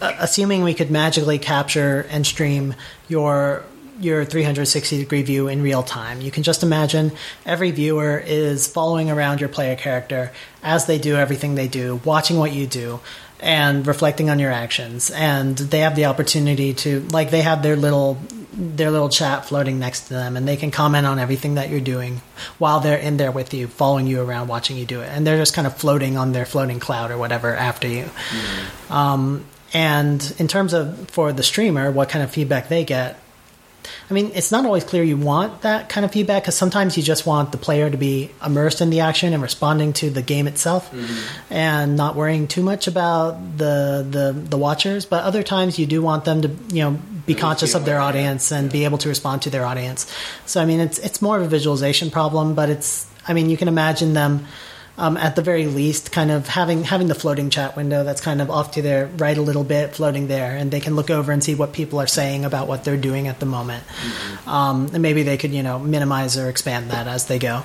uh, assuming we could magically capture and stream your your 360 degree view in real time. You can just imagine every viewer is following around your player character as they do everything they do, watching what you do and reflecting on your actions. And they have the opportunity to like they have their little their little chat floating next to them and they can comment on everything that you're doing while they're in there with you following you around watching you do it. And they're just kind of floating on their floating cloud or whatever after you. Um, and in terms of for the streamer what kind of feedback they get I mean, it's not always clear you want that kind of feedback because sometimes you just want the player to be immersed in the action and responding to the game itself, and not worrying too much about the the the watchers. But other times you do want them to you know be conscious of their yeah. audience and be able to respond to their audience. So I mean, it's it's more of a visualization problem, but it's I mean you can imagine them. Um, at the very least, kind of having having the floating chat window that's kind of off to their right a little bit, floating there, and they can look over and see what people are saying about what they're doing at the moment. Um, and maybe they could, you know, minimize or expand that as they go.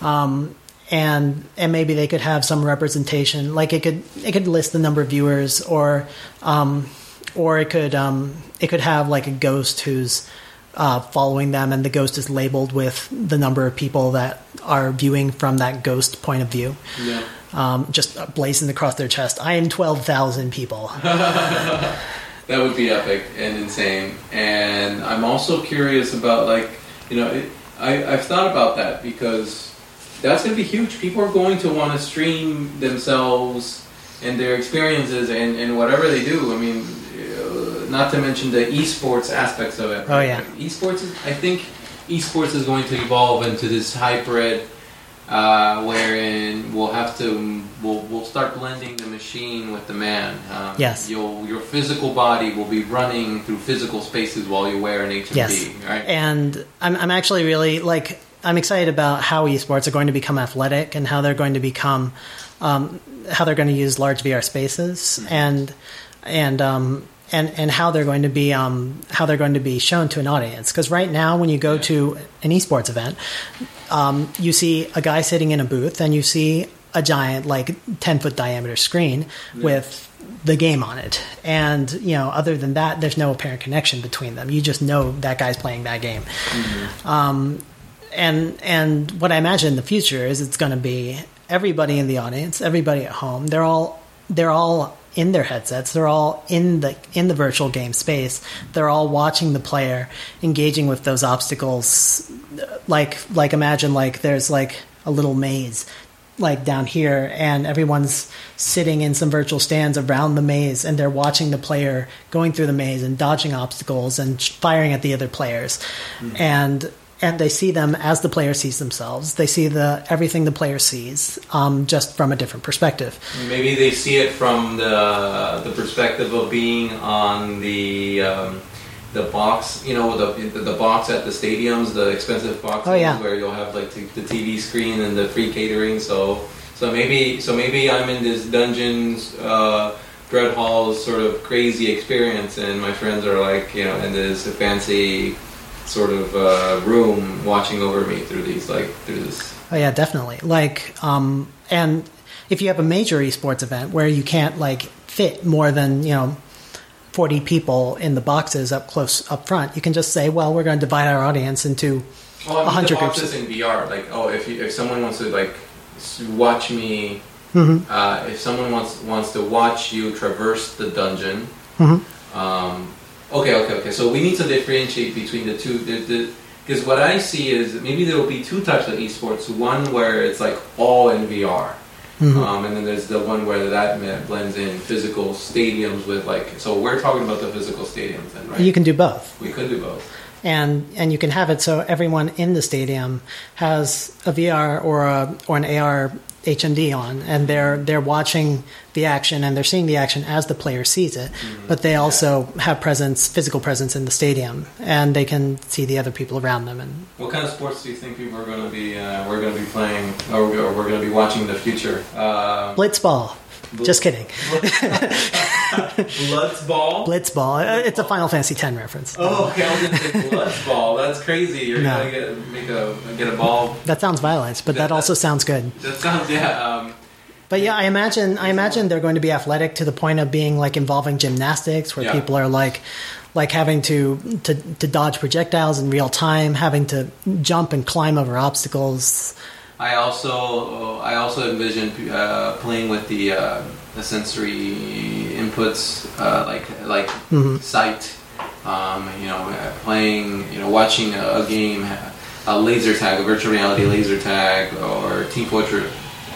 Um, and and maybe they could have some representation, like it could it could list the number of viewers, or um, or it could um, it could have like a ghost who's uh, following them, and the ghost is labeled with the number of people that are viewing from that ghost point of view. Yeah. Um, just blazing across their chest. I am twelve thousand people. That would be epic and insane. And I'm also curious about like, you know, it, I I've thought about that because that's going to be huge. People are going to want to stream themselves and their experiences and, and whatever they do. I mean, not to mention the esports aspects of it. Oh, yeah. Esports is, I think esports is going to evolve into this hybrid uh, wherein we'll have to we'll, we'll start blending the machine with the man. Um, Yes. You'll, your physical body will be running through physical spaces while you wear an HMD. Yes. Right. And I'm, I'm actually really like I'm excited about how esports are going to become athletic and how they're going to become um, how they're going to use large VR spaces and and um, and and how they're going to be um, how they're going to be shown to an audience. Because right now, when you go Yeah. to an esports event, um, you see a guy sitting in a booth and you see a giant like 10 foot diameter screen with the game on it. And you know other than that there's no apparent connection between them. You just know that guy's playing that game. Um, and and what i imagine in the future is it's going to be everybody in the audience everybody at home. They're all they're all in their headsets. They're all in the in the virtual game space. They're all watching the player engaging with those obstacles. Like like imagine like there's like a little maze like down here and everyone's sitting in some virtual stands around the maze and they're watching the player going through the maze and dodging obstacles and firing at the other players. Hmm. And and they see them as the player sees themselves they see the everything the player sees um, just from a different perspective Maybe they see it from the the perspective of being on the um, the box, you know, the the box at the stadiums, the expensive boxes Oh, yeah. where you'll have like t- the TV screen and the free catering. So so maybe so maybe I'm in this dungeons. Uh, Dreadhalls sort of crazy experience, and my friends are like, you know, in this fancy sort of uh, room watching over me through these like through this Oh yeah, definitely. Like, um, and if you have a major esports event where you can't like fit more than you know. 40 people in the boxes up close up front you can just say well we're going to divide our audience into Well, I mean, 100 the groups. in VR, like, oh, if you, if someone wants to like watch me, Mhm. uh, if someone wants wants to watch you traverse the dungeon, Mhm. um, okay, okay, okay. So we need to differentiate between the two. Because what I see is maybe there will be two types of esports. One where it's like all in VR. Mhm. Um, and then there's the one where that blends in physical stadiums with like. So we're talking about the physical stadiums, then, right? you can do both we could do both. and and you can have it so everyone in the stadium has a VR or a or an AR HMD on, and they're they're watching the action and they're seeing the action as the player sees it, but they also have presence, physical presence in the stadium, and they can see the other people around them. And What kind of sports do you think people are going to be? Uh, we're going to be playing, or we're, going to be watching in the future. Um, blitzball, just kidding, Blitzball. blitzball. Uh, It's a Final Fantasy X reference. Oh, okay. I was to say Blitzball. That's crazy. You're No. going to get make a get a ball. That sounds violent, but that also sounds good. That sounds yeah. Um, But yeah, I imagine I imagine they're going to be athletic to the point of being like involving gymnastics, where Yeah. people are like like having to, to to dodge projectiles in real time, having to jump and climb over obstacles. I also I also envision uh, playing with the uh, the sensory inputs uh, like like Mhm. sight. Um, you know, uh, playing you know watching a, a game, a laser tag, a virtual reality laser tag, or Team Fortress,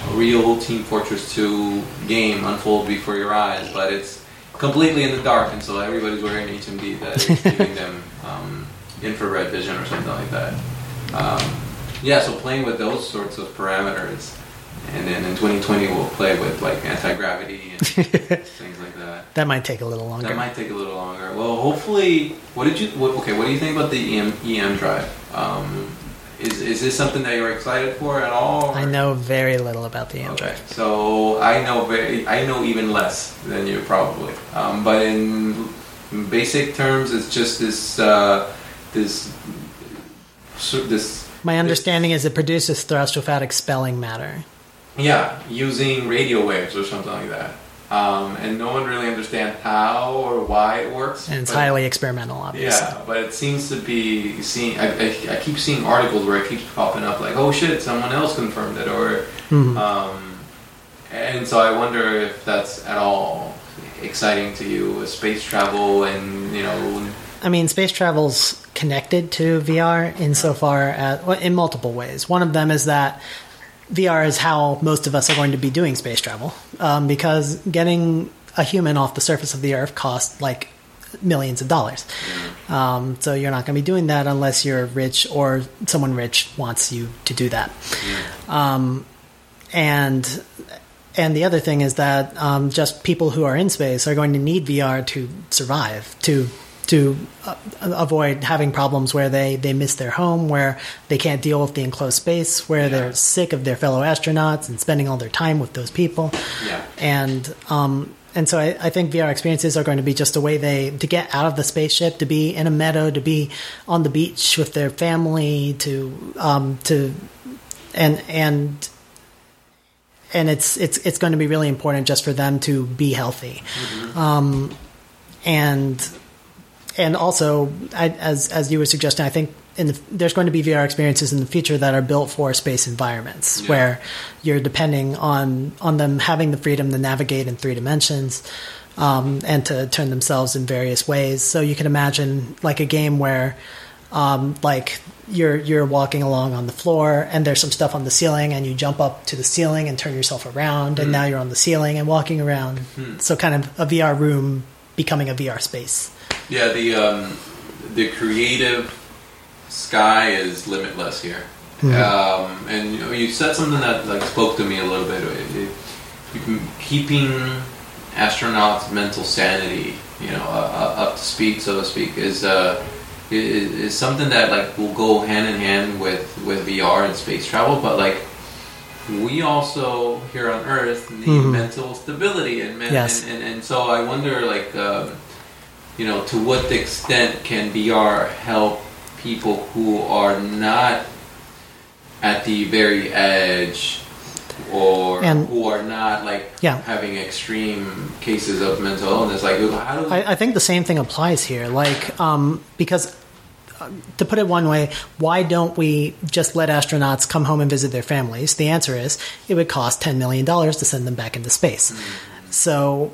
a real Team Fortress Two game unfold before your eyes, but it's completely in the dark, and so everybody's wearing HMD that is giving them um, infrared vision or something like that. Um, yeah, so playing with those sorts of parameters, and then in 2020 we'll play with like anti gravity and things like that. That might take a little longer. That might take a little longer. Well, hopefully, what did you? What, okay, what do you think about the EM, EM drive? Um, is is this something that you're excited for at all? I know very little about the EM Okay, drive. so I know very, I know even less than you probably. Um, but in basic terms, it's just this uh, this this My understanding is it produces thrustrophatic expelling matter. Yeah, using radio waves or something like that. Um, and no one really understands how or why it works. And it's but- highly experimental, obviously. Yeah, but it seems to be seeing. I, I, I keep seeing articles where it keeps popping up like, "Oh shit, someone else confirmed it," or, Mhm. um, and so I wonder if that's at all exciting to you, space travel, and you know, I mean, space travel's connected to VR insofar as in multiple ways. One of them is that VR is how most of us are going to be doing space travel um, because getting a human off the surface of the Earth costs like millions of dollars. Um, so you're not going to be doing that unless you're rich or someone rich wants you to do that. Um, and and the other thing is that um, just people who are in space are going to need VR to survive to to uh, avoid having problems where they, they miss their home, where they can't deal with the enclosed space, where Yeah. they're sick of their fellow astronauts and spending all their time with those people. yeah, And um, and so I, I think VR experiences are going to be just a way they to get out of the spaceship, to be in a meadow, to be on the beach with their family, to um, to and and and it's it's it's going to be really important just for them to be healthy, um, and and also I, as as you were suggesting, I think in the, there's going to be VR experiences in the future that are built for space environments Yeah. where you're depending on on them having the freedom to navigate in three dimensions. Um, and to turn themselves in various ways. So you can imagine like a game where um, like you're you're walking along on the floor and there's some stuff on the ceiling and you jump up to the ceiling and turn yourself around and now you're on the ceiling and walking around so kind of a VR room becoming a VR space yeah. The um, the creative sky is limitless here. Um, and you, know, you said something that like spoke to me a little bit. It, it, keeping astronauts' mental sanity, you know, uh, uh, up to speed, so to speak, is uh, is, is something that like will go hand in hand with with VR and space travel. But like we also here on Earth need Mhm. mental stability and, men- Yes. and, and and so I wonder like. Um, you know, to what extent can VR help people who are not at the very edge or And- who are not like Yeah. having extreme cases of mental illness. Like, how do we, I, I think the same thing applies here. Like, um, because uh, to put it one way, why don't we just let astronauts come home and visit their families? The answer is it would cost $10 million to send them back into space. So,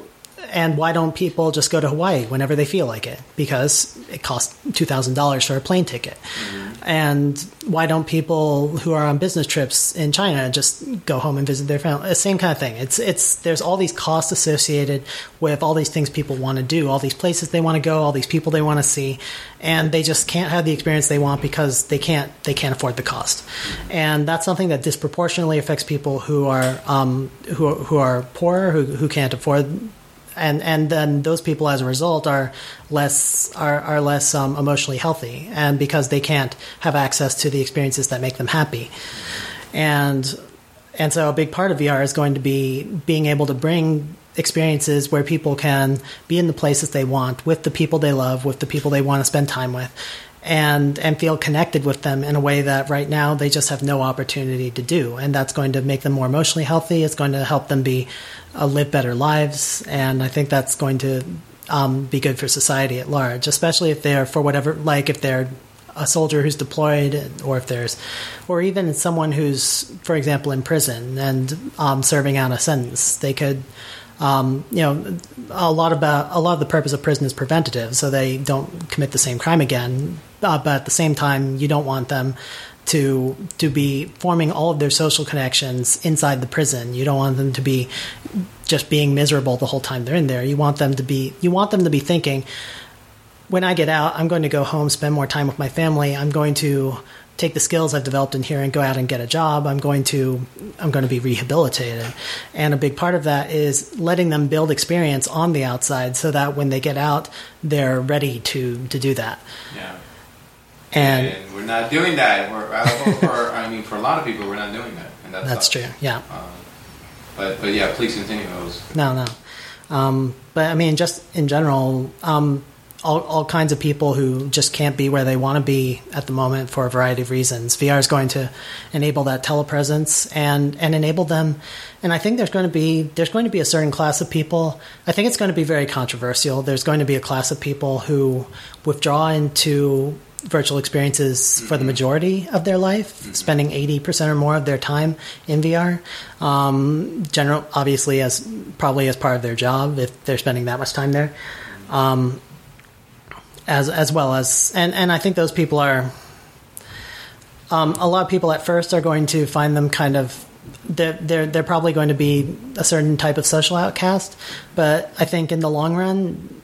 and why don't people just go to Hawaii whenever they feel like it? Because it costs $2,000 for a plane ticket. And why don't people who are on business trips in China just go home and visit their family? Same kind of thing. It's it's there's all these costs associated with all these things people want to do, all these places they want to go, all these people they want to see, and they just can't have the experience they want because they can't they can't afford the cost. And that's something that disproportionately affects people who are um, who who are poorer, who who can't afford and and then those people as a result are less are, are less um, emotionally healthy and because they can't have access to the experiences that make them happy. And and so a big part of VR is going to be being able to bring experiences where people can be in the places they want with the people they love with the people they want to spend time with and and feel connected with them in a way that right now they just have no opportunity to do. And that's going to make them more emotionally healthy. It's going to help them be uh, live better lives. And i think that's going to um, be good for society at large especially if they're for whatever like if they're a soldier who's deployed or if there's or even someone who's for example in prison and um, serving out a sentence. They could um, you know, a lot about a lot of the purpose of prison is preventative, so they don't commit the same crime again. Uh, but at the same time, you don't want them to to be forming all of their social connections inside the prison. You don't want them to be just being miserable the whole time they're in there. You want them to be you want them to be thinking, when I get out, I'm going to go home, spend more time with my family. I'm going to take the skills I've developed in here and go out and get a job. I'm going to I'm going to be rehabilitated. And a big part of that is letting them build experience on the outside so that when they get out, they're ready to to do that. yeah. And, And we're not doing that. We're, uh, for, I mean, for a lot of people, we're not doing that, and that's that's true. Yeah. Um, but but yeah, please continue. Was No, no. Um, but I mean, just in general, um, all, all kinds of people who just can't be where they want to be at the moment for a variety of reasons. VR is going to enable that telepresence and and enable them. And I think there's going to be there's going to be a certain class of people. I think it's going to be very controversial. There's going to be a class of people who withdraw into virtual experiences for the majority of their life, spending 80% or more of their time in VR. Um, general, obviously, as probably as part of their job, if they're spending that much time there. Um, as as well as and and I think those people are um, a lot of people at first are going to find them kind of they're, they're they're probably going to be a certain type of social outcast, but I think in the long run,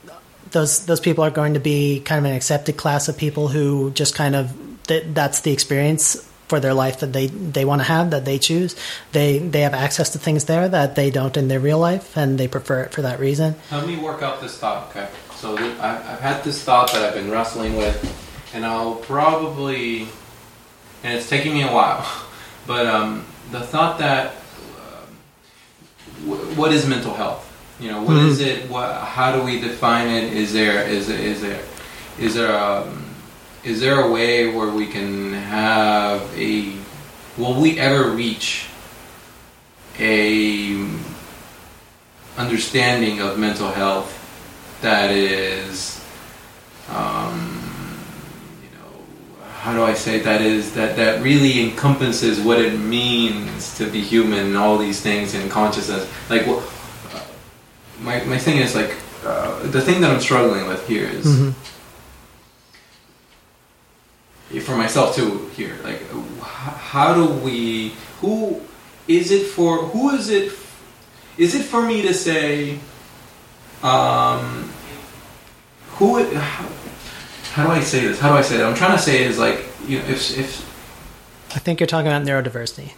those those people are going to be kind of an accepted class of people who just kind of that that's the experience for their life that they, they want to have that they choose. They they have access to things there that they don't in their real life, and they prefer it for that reason. Help me work out this thought, okay? So th- I've had this thought that I've been wrestling with, and I'll probably, and it's taking me a while, but um, the thought that, um, wh- what is mental health? You know, what is it? What? How do we define it? Is there is there, is there is there a? is there a way where we can have a? Will we ever reach a understanding of mental health that is, um, you know, how do I say that is that that really encompasses what it means to be human and all these things in consciousness. Like, what uh, my my thing is like uh, the thing that I'm struggling with here is- Mhm. for myself too here like how do we who is it for who is it is it for me to say um who how, how do I say this how do I say that I'm trying to say is like you know if if I think you're talking about neurodiversity.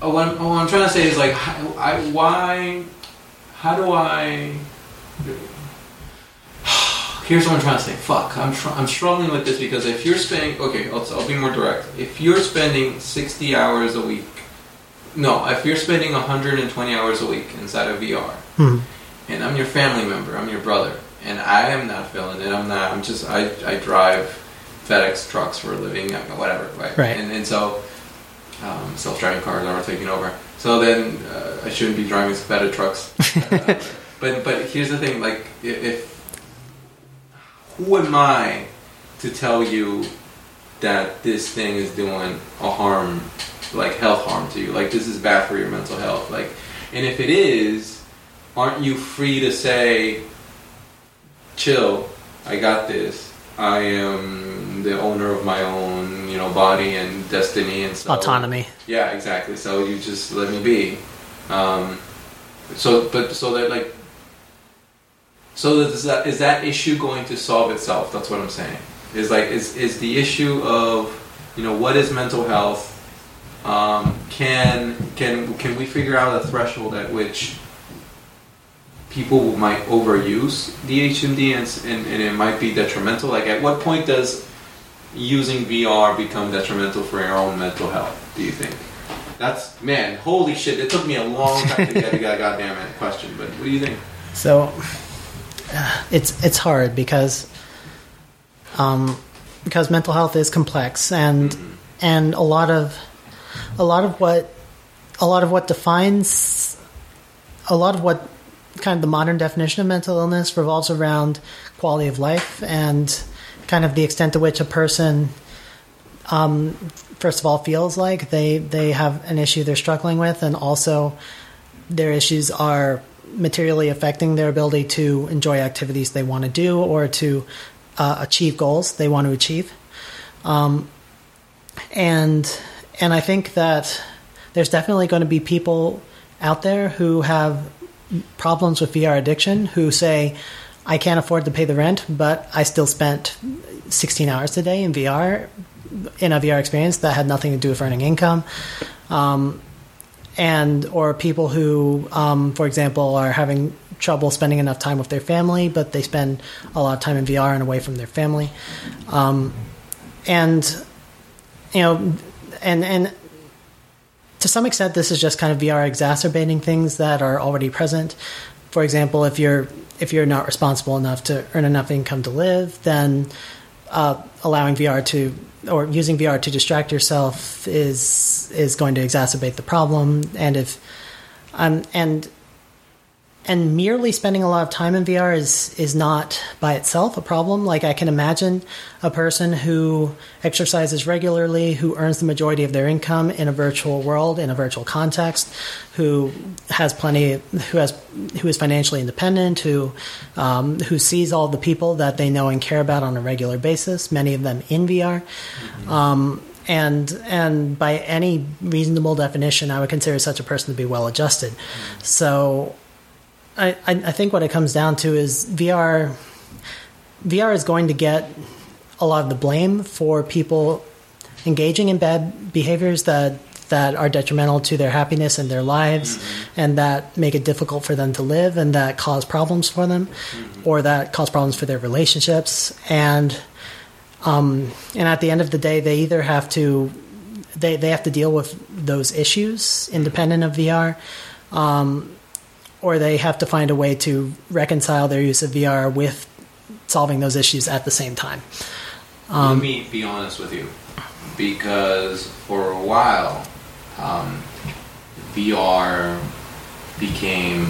Oh, what I'm, oh, what I'm trying to say is like, I, why? How do I? Here's what I'm trying to say. Fuck, I'm tr- I'm struggling with this because if you're spending, okay, I'll, I'll be more direct. If you're spending 60 hours a week, no, if you're spending 120 hours a week inside of VR, Hmm. and I'm your family member, I'm your brother, and I am not feeling it. I'm not. I'm just. I I drive FedEx trucks for a living, whatever, right? Right. And and so um, self-driving cars are taking over. So then uh, I shouldn't be driving better trucks. Uh, but but here's the thing: like if, if who am I to tell you that this thing is doing a harm, like health harm to you? Like this is bad for your mental health. Like, and if it is, aren't you free to say, "Chill, I got this. I am the owner of my own, you know, body and destiny and so Autonomy. yeah, exactly. So you just let me be. Um, so, but so that like, so is that is that is that issue going to solve itself? That's what I'm saying. Is like is is the issue of you know what is mental health? Um, can can can we figure out a threshold at which people might overuse DHMD and, and, and it might be detrimental? Like, at what point does using VR become detrimental for your own mental health? Do you think? That's man, holy shit! It took me a long time to get a goddamn question, but what do you think? So uh, it's it's hard because um, because mental health is complex and and a lot of a lot of what a lot of what defines a lot of what kind of the modern definition of mental illness revolves around quality of life and kind of the extent to which a person um, first of all feels like they they have an issue they're struggling with and also their issues are materially affecting their ability to enjoy activities they want to do or to uh, achieve goals they want to achieve. Um, and and I think that there's definitely going to be people out there who have problems with VR addiction who say I can't afford to pay the rent but I still spent 16 hours a day in VR in a VR experience that had nothing to do with earning income um, and or people who, um, for example, are having trouble spending enough time with their family, but they spend a lot of time in VR and away from their family, um, and you know, and and to some extent, this is just kind of VR exacerbating things that are already present. For example, if you're if you're not responsible enough to earn enough income to live, then uh, allowing VR to or using VR to distract yourself is is going to exacerbate the problem. And if um, and and merely spending a lot of time in VR is is not by itself a problem. Like I can imagine a person who exercises regularly, who earns the majority of their income in a virtual world, in a virtual context, who has plenty, who has who is financially independent, who um, who sees all the people that they know and care about on a regular basis. Many of them in VR. Um, and and by any reasonable definition, I would consider such a person to be well adjusted. So I, I think what it comes down to is VR. VR is going to get a lot of the blame for people engaging in bad behaviors that that are detrimental to their happiness and their lives, and that make it difficult for them to live, and that cause problems for them, or that cause problems for their relationships, and um, and at the end of the day, they either have to they they have to deal with those issues independent of VR. Um, or they have to find a way to reconcile their use of VR with solving those issues at the same time. Let me be honest with you, because for a while, um, VR became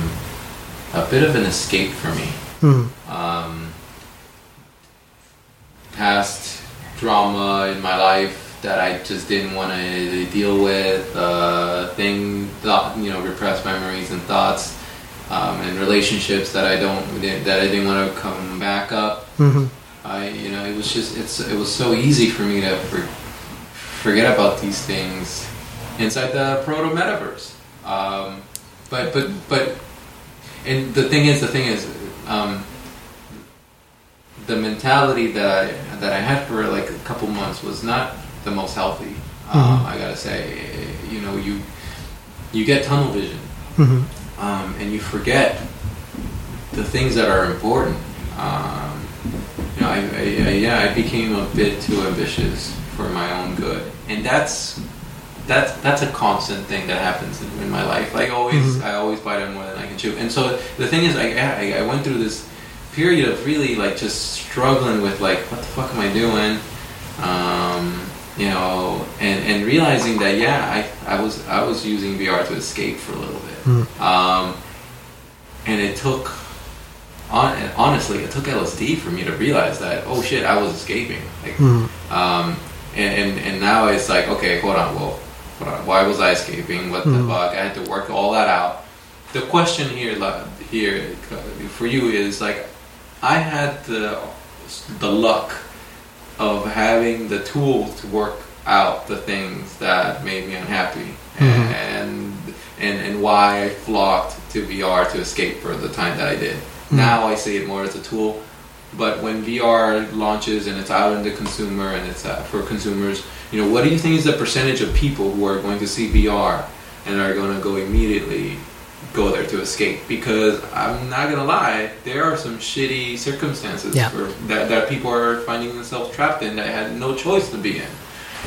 a bit of an escape for me. Hmm. Um, past drama in my life that I just didn't want to deal with, uh, thing, thought, you know, repressed memories and thoughts, um, and relationships that I don't that I didn't want to come back up. hmm I, you know, it was just it's it was so easy for me to for, forget about these things inside the proto metaverse. Um, but but but, and the thing is, the thing is, um, the mentality that I that I had for like a couple months was not the most healthy. Um, I gotta say, you know, you you get tunnel vision, hmm um, and you forget the things that are important. Um, you know, I, I, I, yeah, I became a bit too ambitious for my own good, and that's that's that's a constant thing that happens in, in my life. Like always, Mhm. I always bite more than I can chew, and so the thing is, I, I, I went through this period of really like just struggling with like, what the fuck am I doing? Um, you know, and, and realizing that yeah, I, I was I was using VR to escape for a little bit, um, and it took. hon- Honestly, it took LSD for me to realize that oh shit, I was escaping. Like, um, and, and and now it's like okay, hold on, well, hold on, why was I escaping? What the fuck? I had to work all that out. The question here, here for you is like, I had the the luck of having the tools to work out the things that made me unhappy. And and and why I flocked to VR to escape for the time that I did. Now I see it more as a tool, but when VR launches and it's out in the consumer and it's uh, for consumers, you know, what do you think is the percentage of people who are going to see VR and are going to go immediately go there to escape? Because I'm not gonna lie, there are some shitty circumstances Yeah. for, that that people are finding themselves trapped in that had no choice to be in,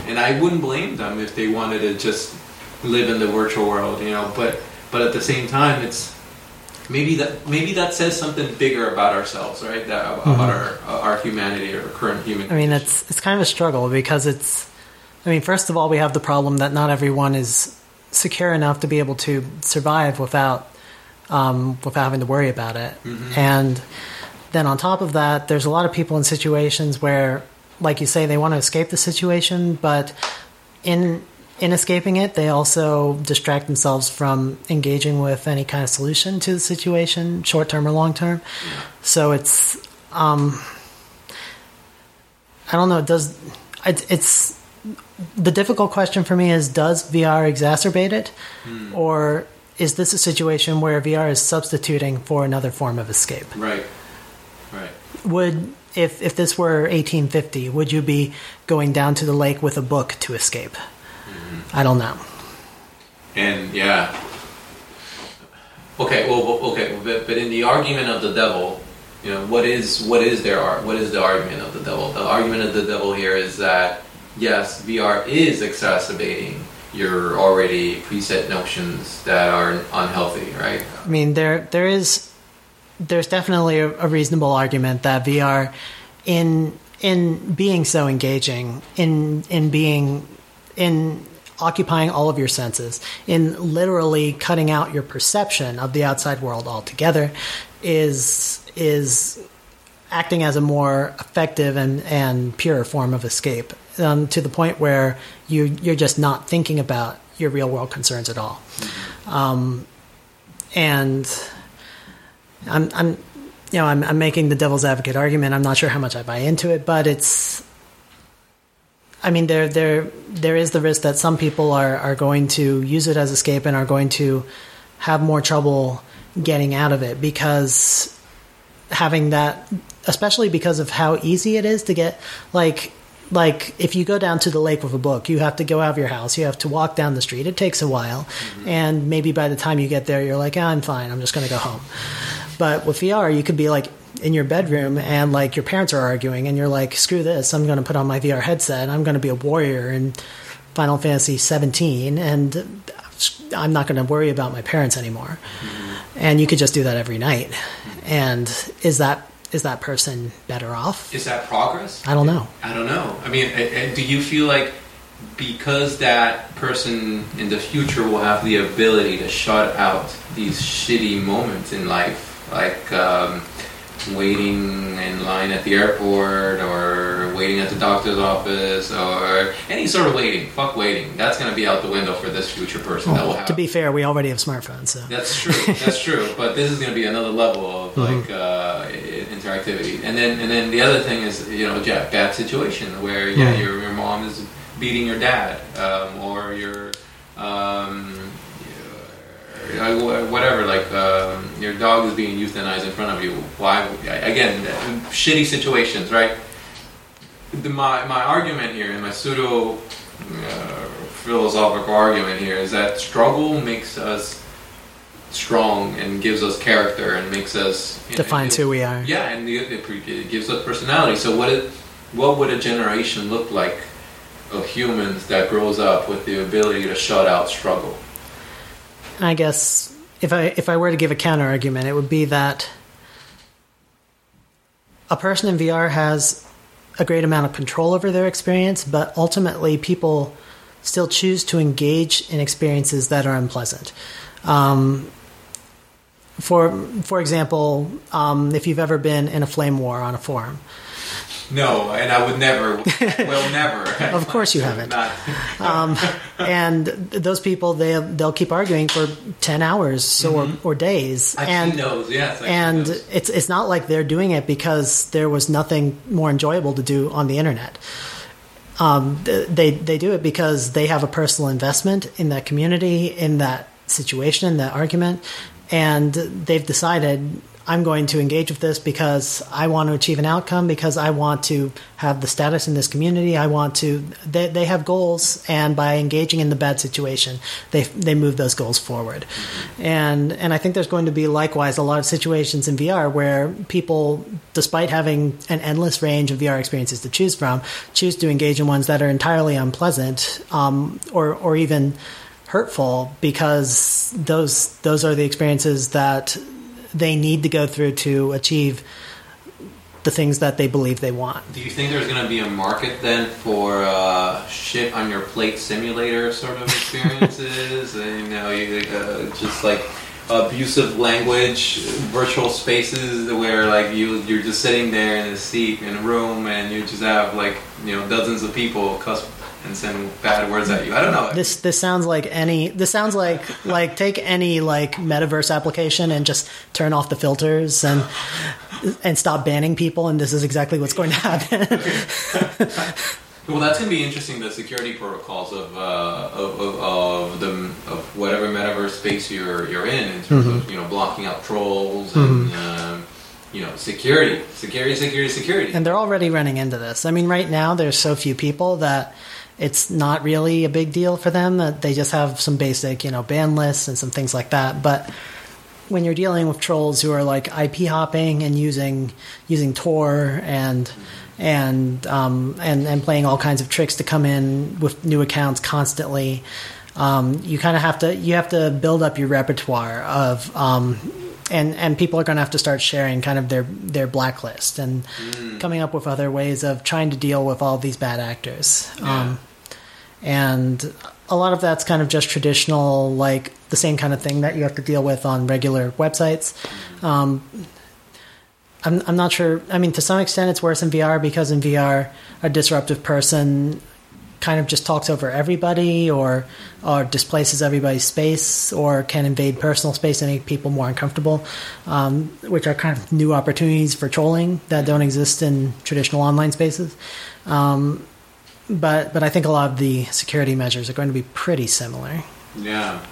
and I wouldn't blame them if they wanted to just live in the virtual world, you know. But but at the same time, it's maybe that maybe that says something bigger about ourselves, right? That, about mm-hmm. our our humanity or current human. I mean, it's it's kind of a struggle because it's. I mean, first of all, we have the problem that not everyone is secure enough to be able to survive without um, without having to worry about it, and then on top of that, there's a lot of people in situations where, like you say, they want to escape the situation, but in in escaping it, they also distract themselves from engaging with any kind of solution to the situation, short term or long term. So it's um, I don't know. It does it, it's the difficult question for me is does VR exacerbate it, hmm. or is this a situation where VR is substituting for another form of escape? right, right. Would if if this were 1850, would you be going down to the lake with a book to escape? Hmm. I don't know. And yeah. Okay, well, well, okay, but, but in the argument of the devil, you know, what is what is their what is the argument of the devil? The argument of the devil here is that yes, VR is exacerbating your already preset notions that are unhealthy, right? I mean, there there is there's definitely a, a reasonable argument that VR, in in being so engaging, in in being in occupying all of your senses, in literally cutting out your perception of the outside world altogether, is is acting as a more effective and, and pure form of escape um, to the point where you you're just not thinking about your real world concerns at all. Um, and I'm, I'm, you know, I'm, I'm making the devil's advocate argument. I'm not sure how much I buy into it, but it's. I mean, there, there, there is the risk that some people are, are going to use it as escape and are going to have more trouble getting out of it because having that, especially because of how easy it is to get, like, like if you go down to the lake with a book, you have to go out of your house, you have to walk down the street. It takes a while, and maybe by the time you get there, you're like, ah, I'm fine. I'm just going to go home. But with VR, you could be like in your bedroom and like your parents are arguing, and you're like, screw this. I'm going to put on my VR headset. and I'm going to be a warrior in Final Fantasy 17, and I'm not going to worry about my parents anymore. And you could just do that every night. And is that is that person better off? Is that progress? I don't know. I don't know. I mean, a- a- do you feel like because that person in the future will have the ability to shut out these shitty moments in life, like um, waiting in line at the airport or waiting at the doctor's office or any sort of waiting? Fuck waiting. That's going to be out the window for this future person that will have. To be fair, we already have smartphones, so That's true. That's true. But this is going to be another level of like uh, interactivity. And then and then the other thing is you know yeah, bad situation where yeah your your mom is beating your dad um, or your um, uh, whatever like um, your dog is being euthanized in front of you. Why again shitty situations right? The, my my argument here and my pseudo uh, philosophical argument here is that struggle makes us strong and gives us character and makes us you know, defines who we are. yeah, and it, it, it gives us personality. So what it, what would a generation look like of humans that grows up with the ability to shut out struggle? I guess if I if I were to give a counter argument, it would be that a person in VR has a great amount of control over their experience, but ultimately people still choose to engage in experiences that are unpleasant. Um, for for example, um, if you've ever been in a flame war on a forum, No, and I would never. well, never. Of course you haven't. Um, and those people they they'll keep arguing for ten hours or, or days, I've and seen those. Yes. I've and it's it's not like they're doing it because there was nothing more enjoyable to do on the internet. Um, they they do it because they have a personal investment in that community, in that situation, in that argument, and they've decided I'm going to engage with this because I want to achieve an outcome, because I want to have the status in this community. I want to. They, they have goals, and by engaging in the bad situation, they they move those goals forward. And and I think there's going to be likewise a lot of situations in VR where people, despite having an endless range of VR experiences to choose from, choose to engage in ones that are entirely unpleasant, um, or or even hurtful because those those are the experiences that they need to go through to achieve the things that they believe they want. Do you think there's going to be a market then for uh, shit on your plate simulator sort of experiences? and, you know, you, uh, just like abusive language, virtual spaces where like you you're just sitting there in a seat in a room and you just have like you know dozens of people cuss and send bad words at you. I don't know. This this sounds like any this sounds like like take any like metaverse application and just turn off the filters and and stop banning people and this is exactly what's going to happen. Well, that's going to be interesting. The security protocols of uh, of, of, of the of whatever metaverse space you're you're in, in terms of you know blocking out trolls and um, you know security, security, security, security. and they're already running into this. I mean, right now there's so few people that it's not really a big deal for them that they just have some basic, you know, ban lists and some things like that. But when you're dealing with trolls who are like IP hopping and using using Tor and and um, and and playing all kinds of tricks to come in with new accounts constantly, um, you kind of have to you have to build up your repertoire of um, and and people are going to have to start sharing kind of their their blacklist and coming up with other ways of trying to deal with all these bad actors. Um, and a lot of that's kind of just traditional, like the same kind of thing that you have to deal with on regular websites. Um, I'm, I'm not sure. I mean, to some extent, it's worse in VR because in VR, a disruptive person kind of just talks over everybody or or displaces everybody's space or can invade personal space and make people more uncomfortable, um, which are kind of new opportunities for trolling that don't exist in traditional online spaces. Um, but but I think a lot of the security measures are going to be pretty similar. Yeah.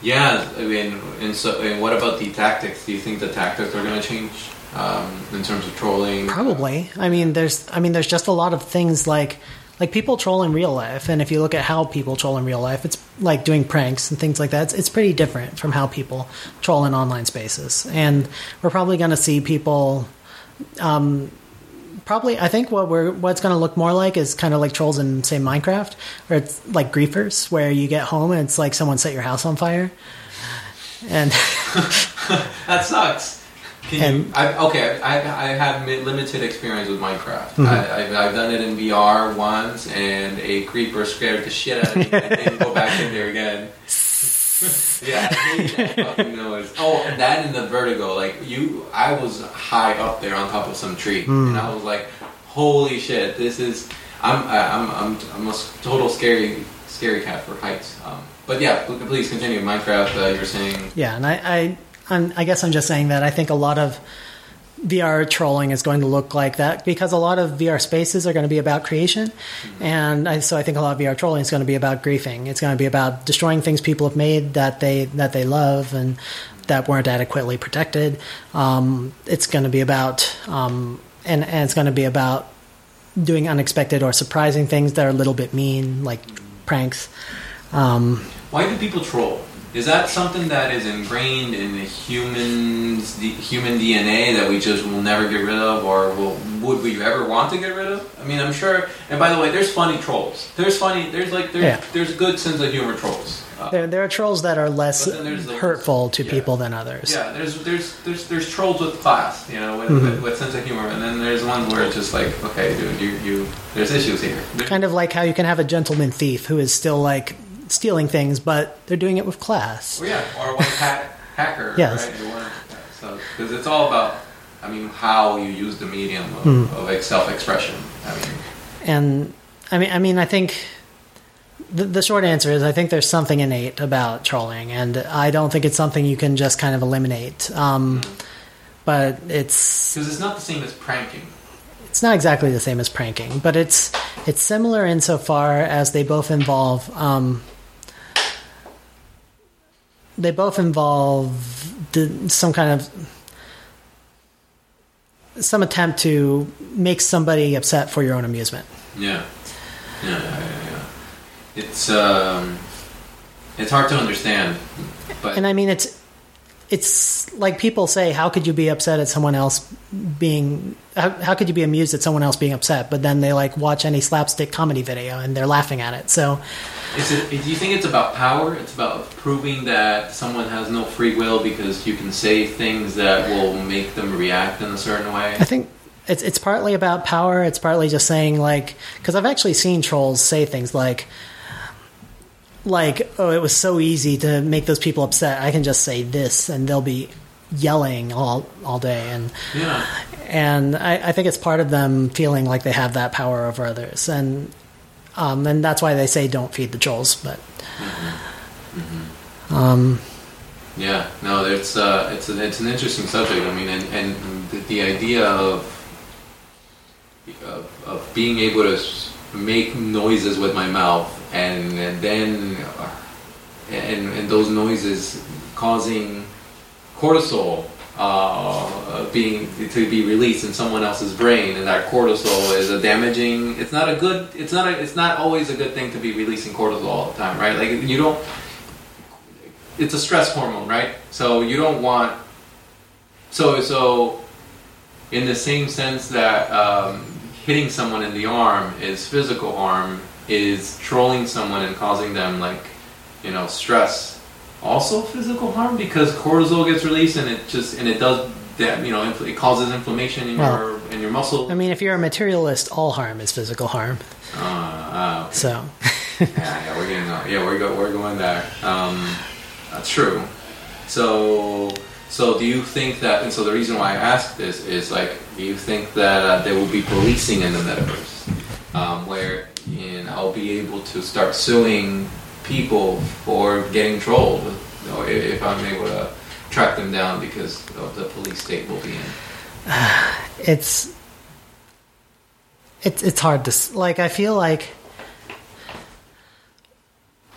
Yeah, I mean, and so, and what about the tactics? Do you think the tactics are going to change um, in terms of trolling? Probably. I mean, there's I mean, there's just a lot of things like like people troll in real life, and if you look at how people troll in real life, it's like doing pranks and things like that. It's, it's pretty different from how people troll in online spaces, and we're probably going to see people. Um, probably, I think what we're what's going to look more like is kind of like trolls in say Minecraft, or it's like griefers, where you get home and it's like someone set your house on fire, and That sucks. Can you, And- I, okay, I, I have limited experience with Minecraft. Mm-hmm. I, I've, I've done it in VR once, and a creeper scared the shit out of me. and didn't go back in there again. yeah, that fucking noise. Oh, and that and the vertigo. Like you, I was high up there on top of some tree, Hmm. and I was like, "Holy shit! This is." I'm I'm I'm I'm a total scary scary cat for heights. Um, but yeah, please continue. Minecraft. Uh, you're saying. Yeah, and I, I, I'm, I guess I'm just saying that I think a lot of VR trolling is going to look like that because a lot of VR spaces are going to be about creation, and I, so I think a lot of VR trolling is going to be about griefing. It's going to be about destroying things people have made that they that they love and that weren't adequately protected. Um, it's going to be about um, and and it's going to be about doing unexpected or surprising things that are a little bit mean, like pranks. Um, Why do people troll? Is that something that is ingrained in the humans, the human DNA that we just will never get rid of, or will, would we ever want to get rid of? I mean, I'm sure. And by the way, there's funny trolls. There's funny. There's like there's Yeah. there's good sense of humor trolls. Uh, There, there are trolls that are less But then there's the- hurtful to yeah. people than others. Yeah, there's there's there's there's trolls with class, you know, with, Mm-hmm. with, with sense of humor, and then there's ones where it's just like, okay, dude, you you there's issues here. There- Kind of like how you can have a gentleman thief who is still like stealing things, but they're doing it with class. Or yeah, or white hat hacker, Yes. right? So because it's all about, I mean, how you use the medium of, Hmm. of self-expression. I mean, And I mean, I mean, I think the, the short answer is I think there's something innate about trolling, and I don't think it's something you can just kind of eliminate. Um, but it's because it's not the same as pranking. it's not exactly the same as pranking, but it's it's similar insofar as they both involve um, they both involve the, some kind of some attempt to make somebody upset for your own amusement. Yeah, yeah, yeah, yeah. yeah. It's um, it's hard to understand, but And I mean, it's it's like people say, how could you be upset at someone else being? How, how could you be amused at someone else being upset? But then they like watch any slapstick comedy video and they're laughing at it. So Is it, do you think it's about power? It's about proving that someone has no free will because you can say things that will make them react in a certain way? I think it's it's partly about power. It's partly just saying like because I've actually seen trolls say things like like oh it was so easy to make those people upset. I can just say this and they'll be yelling all all day and Yeah. and I, I think it's part of them feeling like they have that power over others and um, and that's why they say don't feed the trolls but um, Yeah, no, it's uh, it's an it's an interesting subject. I mean, and, and the, the idea of, of of being able to make noises with my mouth, and, then uh, and and those noises causing cortisol uh, being to be released in someone else's brain, and that cortisol is a damaging. It's not a good. It's not a. It's not always a good thing to be releasing cortisol all the time, right? Like you don't it's a stress hormone, right? So you don't want so so in the same sense that um, hitting someone in the arm is physical harm, is trolling someone and causing them like you know stress also physical harm because cortisol gets released and it just and it does that you know it causes inflammation in Well, your in your muscle. I mean if you're a materialist all harm is physical harm uh, uh, so yeah, yeah, we're getting uh, yeah, we're go, we're going there. Um, that's true. So, so do you think that? And so the reason why I ask this is like, do you think that uh, there will be policing in the metaverse, um, where you know, I'll be able to start suing people for getting trolled, you know, if, I'm able to track them down because of the police state will be in. it's it's it's hard to like I feel like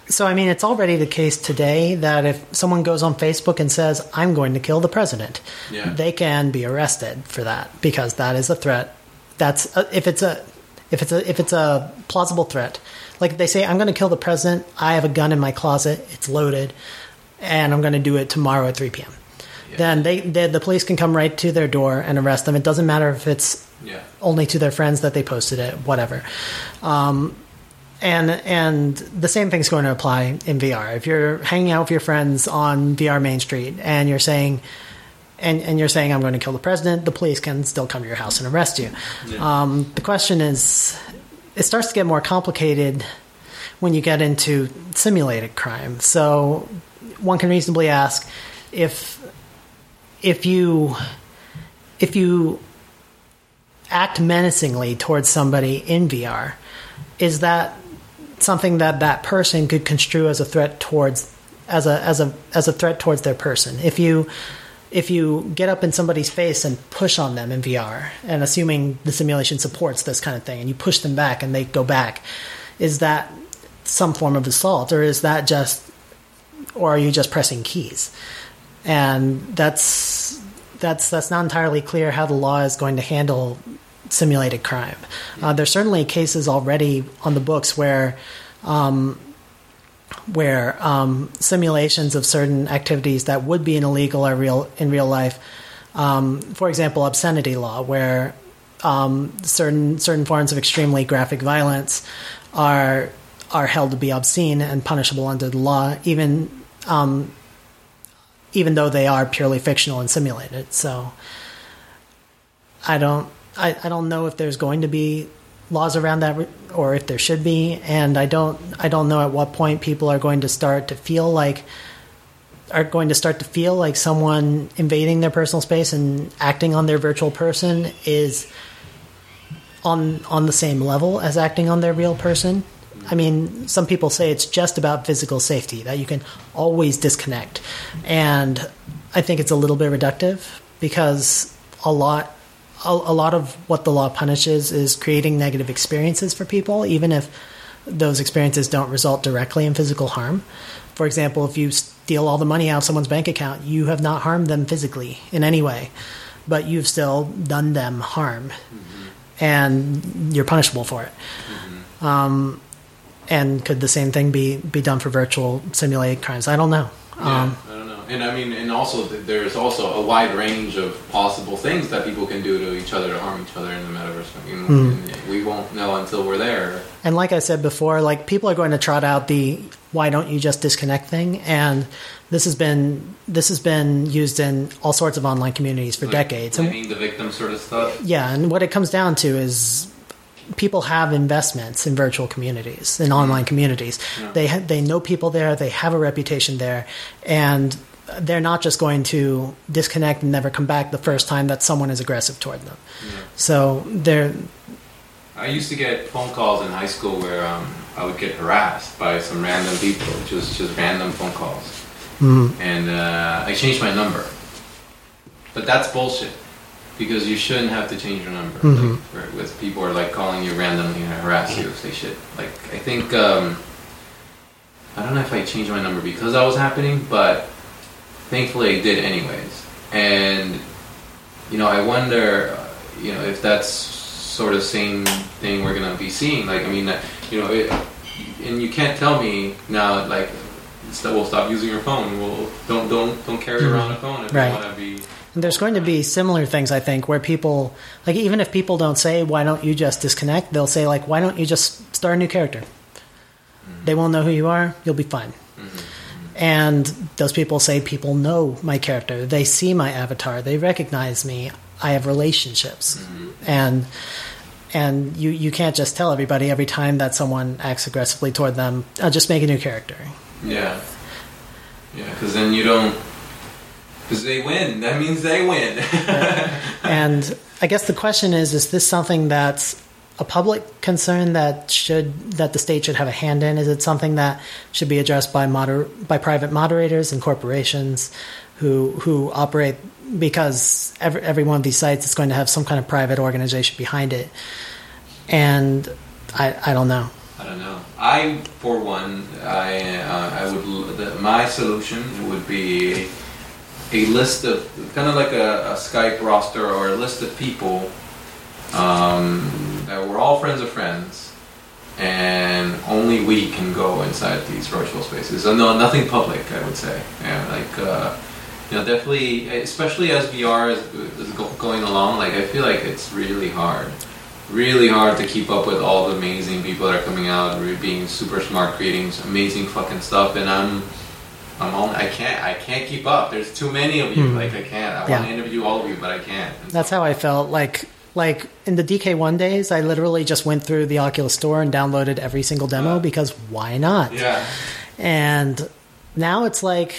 so I mean it's already the case today that if someone goes on Facebook and says I'm going to kill the president Yeah. they can be arrested for that because that is a threat that's a, if it's a if it's a if it's a plausible threat like if they say I'm going to kill the president I have a gun in my closet it's loaded and I'm going to do it tomorrow at 3 p.m. Yeah. then they, they the police can come right to their door and arrest them it doesn't matter if it's Yeah. only to their friends that they posted it, whatever. Um, and and the same thing's going to apply in VR. If you're hanging out with your friends on VR Main Street and you're saying and, and you're saying I'm going to kill the president, the police can still come to your house and arrest you. Yeah. Um, the question is, it starts to get more complicated when you get into simulated crime. So one can reasonably ask if if you if you act menacingly towards somebody in VR, is that something that that person could construe as a threat towards as a as a as a threat towards their person? If you if you get up in somebody's face and push on them in VR, and assuming the simulation supports this kind of thing, and you push them back and they go back, is that some form of assault, or is that just, or are you just pressing keys? And that's that's that's not entirely clear how the law is going to handle simulated crime. Uh, there's certainly cases already on the books where um, where um, simulations of certain activities that would be illegal are real in real life. Um, for example, obscenity law, where um, certain certain forms of extremely graphic violence are are held to be obscene and punishable under the law, even um, even though they are purely fictional and simulated. So I don't I, I don't know if there's going to be laws around that or if there should be and I don't I don't know at what point people are going to start to feel like are going to start to feel like someone invading their personal space and acting on their virtual person is on on the same level as acting on their real person. I mean, some people say it's just about physical safety that you can always disconnect, and I think it's a little bit reductive because a lot a, a lot of what the law punishes is creating negative experiences for people, even if those experiences don't result directly in physical harm. For example, if you steal all the money out of someone's bank account, you have not harmed them physically in any way, but you've still done them harm, mm-hmm. and you're punishable for it. Mm-hmm. Um, and could the same thing be be done for virtual simulated crimes? I don't know. Yeah. Um, and I mean, and also there's also a wide range of possible things that people can do to each other to harm each other in the metaverse. I mean, mm. we won't know until we're there. And like I said before, like people are going to trot out the "why don't you just disconnect" thing, and this has been this has been used in all sorts of online communities for like decades. Blaming the victim sort of stuff. Yeah, and what it comes down to is people have investments in virtual communities in online communities yeah. they ha- they know people there they have a reputation there and they're not just going to disconnect and never come back the first time that someone is aggressive toward them. Yeah. So they're. I used to get phone calls in high school where um, I would get harassed by some random people, just just random phone calls, mm-hmm. and uh, I changed my number. But that's bullshit because you shouldn't have to change your number. Mm-hmm. Like, with people are like calling you randomly and harass you, say shit. Like I think um, I don't know if I changed my number because that was happening, but thankfully I did anyways. And you know, I wonder, you know, if that's sort of same thing we're gonna be seeing. Like, I mean, you know, it, and you can't tell me now, like, we'll stop using your phone. We'll don't don't don't carry mm-hmm. around a phone if right. you want to be. And there's going to be similar things, I think, where people, like, even if people don't say, "Why don't you just disconnect?" They'll say, like, "Why don't you just start a new character?" Mm-hmm. They won't know who you are. You'll be fine. Mm-hmm. And those people say people know my character. They see my avatar. They recognize me. I have relationships. Mm-hmm. And and you, you can't just tell everybody every time that someone acts aggressively toward them, I'll uh, just make a new character. Yeah. Yeah, because then you don't. Because they win. That means they win. and I guess the question is is this something that's a public concern that should that the state should have a hand in? Is it something that should be addressed by moder- by private moderators and corporations who who operate because every every one of these sites is going to have some kind of private organization behind it, and I I don't know. I don't know. I, for one, I uh, I would the, my solution would be a list of kind of like a, a Skype roster or a list of people um, that we're all friends of friends, and only we can go inside these virtual spaces. So no, nothing public, I would say. Yeah, like uh, you know, definitely, especially as VR is, is going along. Like I feel like it's really hard, really hard to keep up with all the amazing people that are coming out, being super smart, creating amazing fucking stuff, and I'm. I'm on, I can't. I can't keep up. There's too many of you. Mm. Like I can't. I yeah. want to interview all of you, but I can't. That's how I felt. Like like in the DK1 days, I literally just went through the Oculus store and downloaded every single demo because why not? Yeah. And now it's like,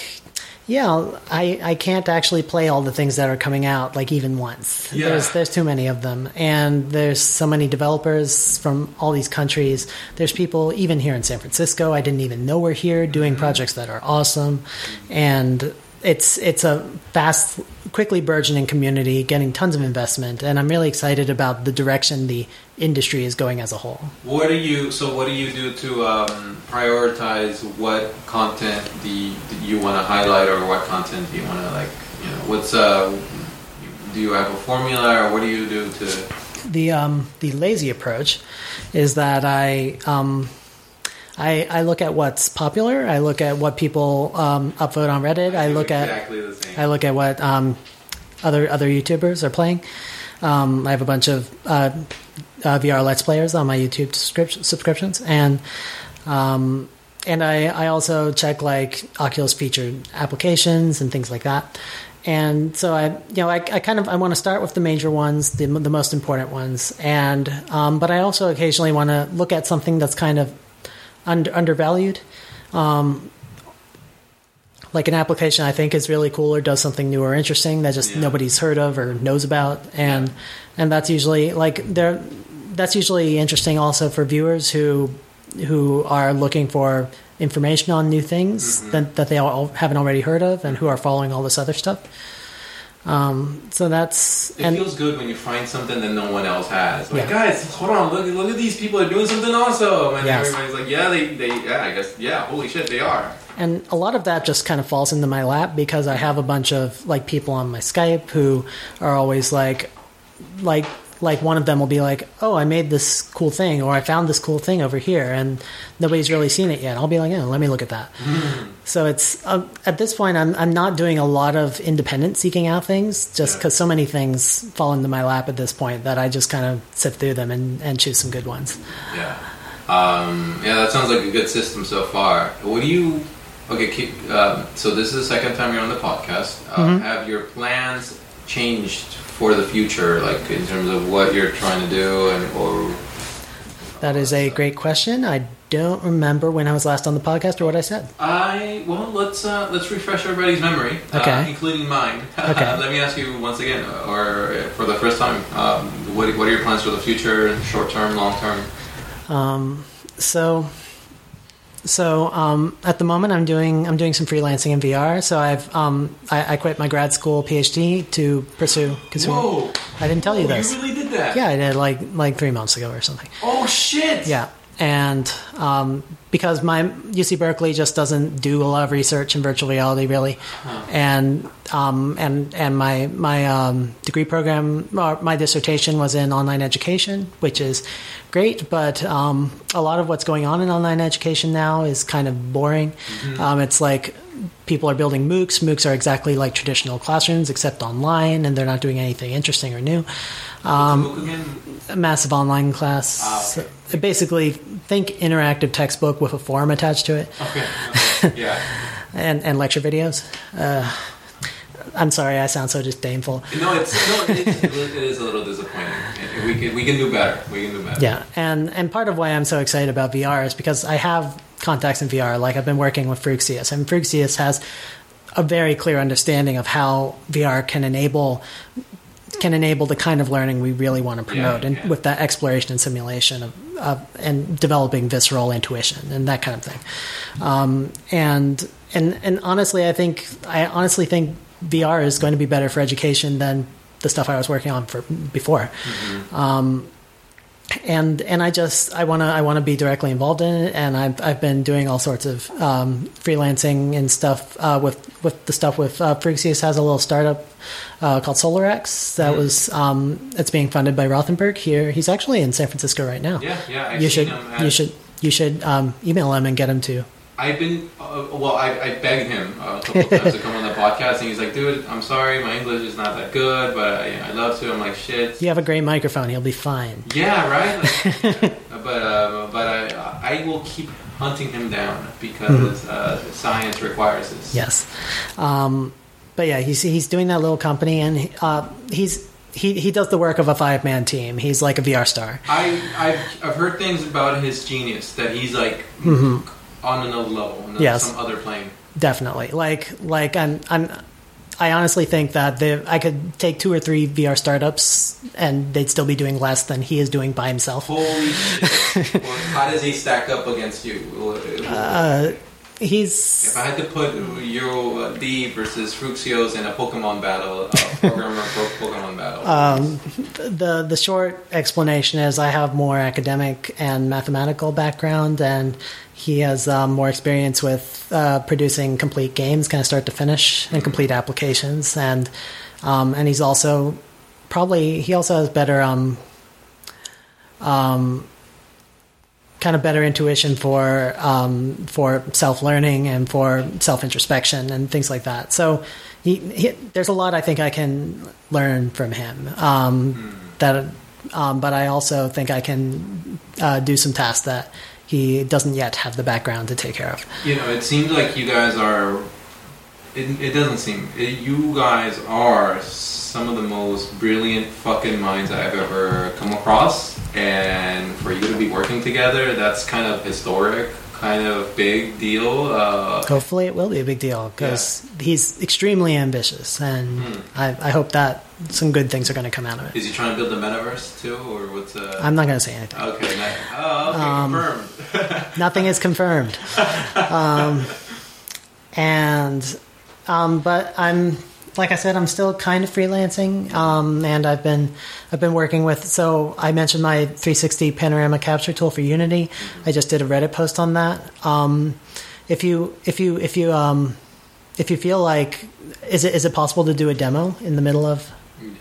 yeah, I, I can't actually play all the things that are coming out like even once. Yeah. There's there's too many of them, and there's so many developers from all these countries. There's people even here in San Francisco. I didn't even know were here doing mm-hmm. projects that are awesome, and it's it's a fast, quickly burgeoning community, getting tons of investment, and I'm really excited about the direction the industry is going as a whole. What do you so? What do you do to um, prioritize what content do you, you want to highlight, or what content do you want to like? You know, what's uh? Do you have a formula, or what do you do to? The um, the lazy approach is that I um, I, I look at what's popular. I look at what people um, upvote on Reddit. I, I look exactly at I look at what um, other other YouTubers are playing. Um, I have a bunch of uh, uh, VR Let's Players on my YouTube subscriptions, and Um, and I, I also check like Oculus featured applications and things like that. And so I, you know, I, I kind of I want to start with the major ones, the, the most important ones, and um, but I also occasionally want to look at something that's kind of under, undervalued. Um, like an application I think is really cool or does something new or interesting that just Yeah. nobody's heard of or knows about, and and that's usually like there. That's usually interesting also for viewers who who are looking for information on new things that, that they all haven't already heard of and who are following all this other stuff. Um, so that's It and feels good when you find something that no one else has. Like, Yeah. guys, hold on, look, look at these people are doing something awesome, and Yes. everybody's like, yeah, they, they, yeah, I guess, yeah, holy shit, they are. and a lot of that just kind of falls into my lap because I have a bunch of like people on my Skype who are always like, like, like one of them will be like, "Oh, I made this cool thing," or "I found this cool thing over here," and nobody's really seen it yet. I'll be like, "Oh, let me look at that." so it's uh, at this point, I'm I'm not doing a lot of independent seeking out things just Yeah. because so many things fall into my lap at this point that I just kind of sift through them and, and choose some good ones. Yeah. Um, yeah, that sounds like a good system so far. What do you? Okay, keep, um, so this is the second time you're on the podcast. Uh, Mm-hmm. Have your plans changed for the future, like in terms of what you're trying to do, and or That is a great question. I don't remember when I was last on the podcast or what I said. I well, let's uh, let's refresh everybody's memory, uh, Okay. including mine. Okay. Let me ask you once again, or for the first time, um, what what are your plans for the future, short term, long term? Um, so, so um, at the moment, I'm doing I'm doing some freelancing in VR. So I've um, I, I quit my grad school PhD to pursue consumer. Whoa! I didn't tell you Oh, this. You really did that? Yeah, I did like like three months ago or something. Oh shit! Yeah, and um, because my UC Berkeley just doesn't do a lot of research in virtual reality, really, and um, and and my my um, degree program, or my dissertation was in online education, which is great, but um, a lot of what's going on in online education now is kind of boring. Um, it's like people are building MOOCs. MOOCs are exactly like traditional classrooms, except online, and they're not doing anything interesting or new. Um, What's the MOOC again? a massive online class. Ah, okay. Basically, think interactive textbook with a forum attached to it, Okay. okay. Yeah. and, and lecture videos. Uh, I'm sorry, I sound so disdainful. No, it's no, it's, it is a little disappointing. We can we can do better. We can do better. Yeah, and and part of why I'm so excited about VR is because I have contacts in VR. Like I've been working with Fruxius, and Fruxius has a very clear understanding of how VR can enable can enable the kind of learning we really want to promote, Yeah, and yeah. with that exploration and simulation of, of and developing visceral intuition and that kind of thing. Um, and and and honestly, I think I honestly think VR is going to be better for education than the stuff I was working on for before. Um, and and I just I want to I want to be directly involved in it, and I've I've been doing all sorts of um, freelancing and stuff uh, with with the stuff with uh, Fruxius has a little startup uh, called SolarX that was um, it's being funded by Rothenberg here. He's actually in San Francisco right now. Yeah, yeah. I've you should at- you should you should um, email him and get him to. I've been uh, well. I, I begged him a couple of times to come on the podcast, and he's like, "Dude, I'm sorry, my English is not that good, but I, I love to." I'm like, "Shit." You have a great microphone. He'll be fine. Yeah, right. Like, but uh, but I I will keep hunting him down because uh, science requires this. Yes, um, but yeah, he's he's doing that little company, and uh, he's he he does the work of a five man team. He's like a VR star. I I've, I've heard things about his genius that he's like on another level, on Yes. some other plane. Definitely. Like like I'm I'm I honestly think that the, I could take two or three VR startups and they'd still be doing less than he is doing by himself. Holy shit! How does he stack up against you? Uh, he's If I had to put Euro D versus Fruxius in a Pokemon battle, a programmer Pokemon battle, um, the the short explanation is I have more academic and mathematical background, and he has um, more experience with uh, producing complete games, kind of start to finish, and complete applications, and um, and he's also probably he also has better um, um, kind of better intuition for um, for self learning and for self introspection and things like that. So he, he, there's a lot I think I can learn from him. Um, That, um, but I also think I can uh, do some tasks that he doesn't yet have the background to take care of. You know, it seems like you guys are. It, it doesn't seem. It, you guys are some of the most brilliant fucking minds I've ever come across. And for you to be working together, that's kind of historic, kind of big deal. Uh, Hopefully, it will be a big deal because he's extremely ambitious, and Hmm. I, I hope that some good things are going to come out of it. is he trying to build the metaverse too, or what's? Uh, I'm not going to say anything. okay, nice. Oh, okay, Um, confirmed. Nothing is confirmed. um, and, um, but I'm, like I said, I'm still kind of freelancing, um, and I've been, I've been working with. So I mentioned my 360 panorama capture tool for Unity. I just did a Reddit post on that. Um, if you, if you, if you, um, if you feel like, is it is it possible to do a demo in the middle of?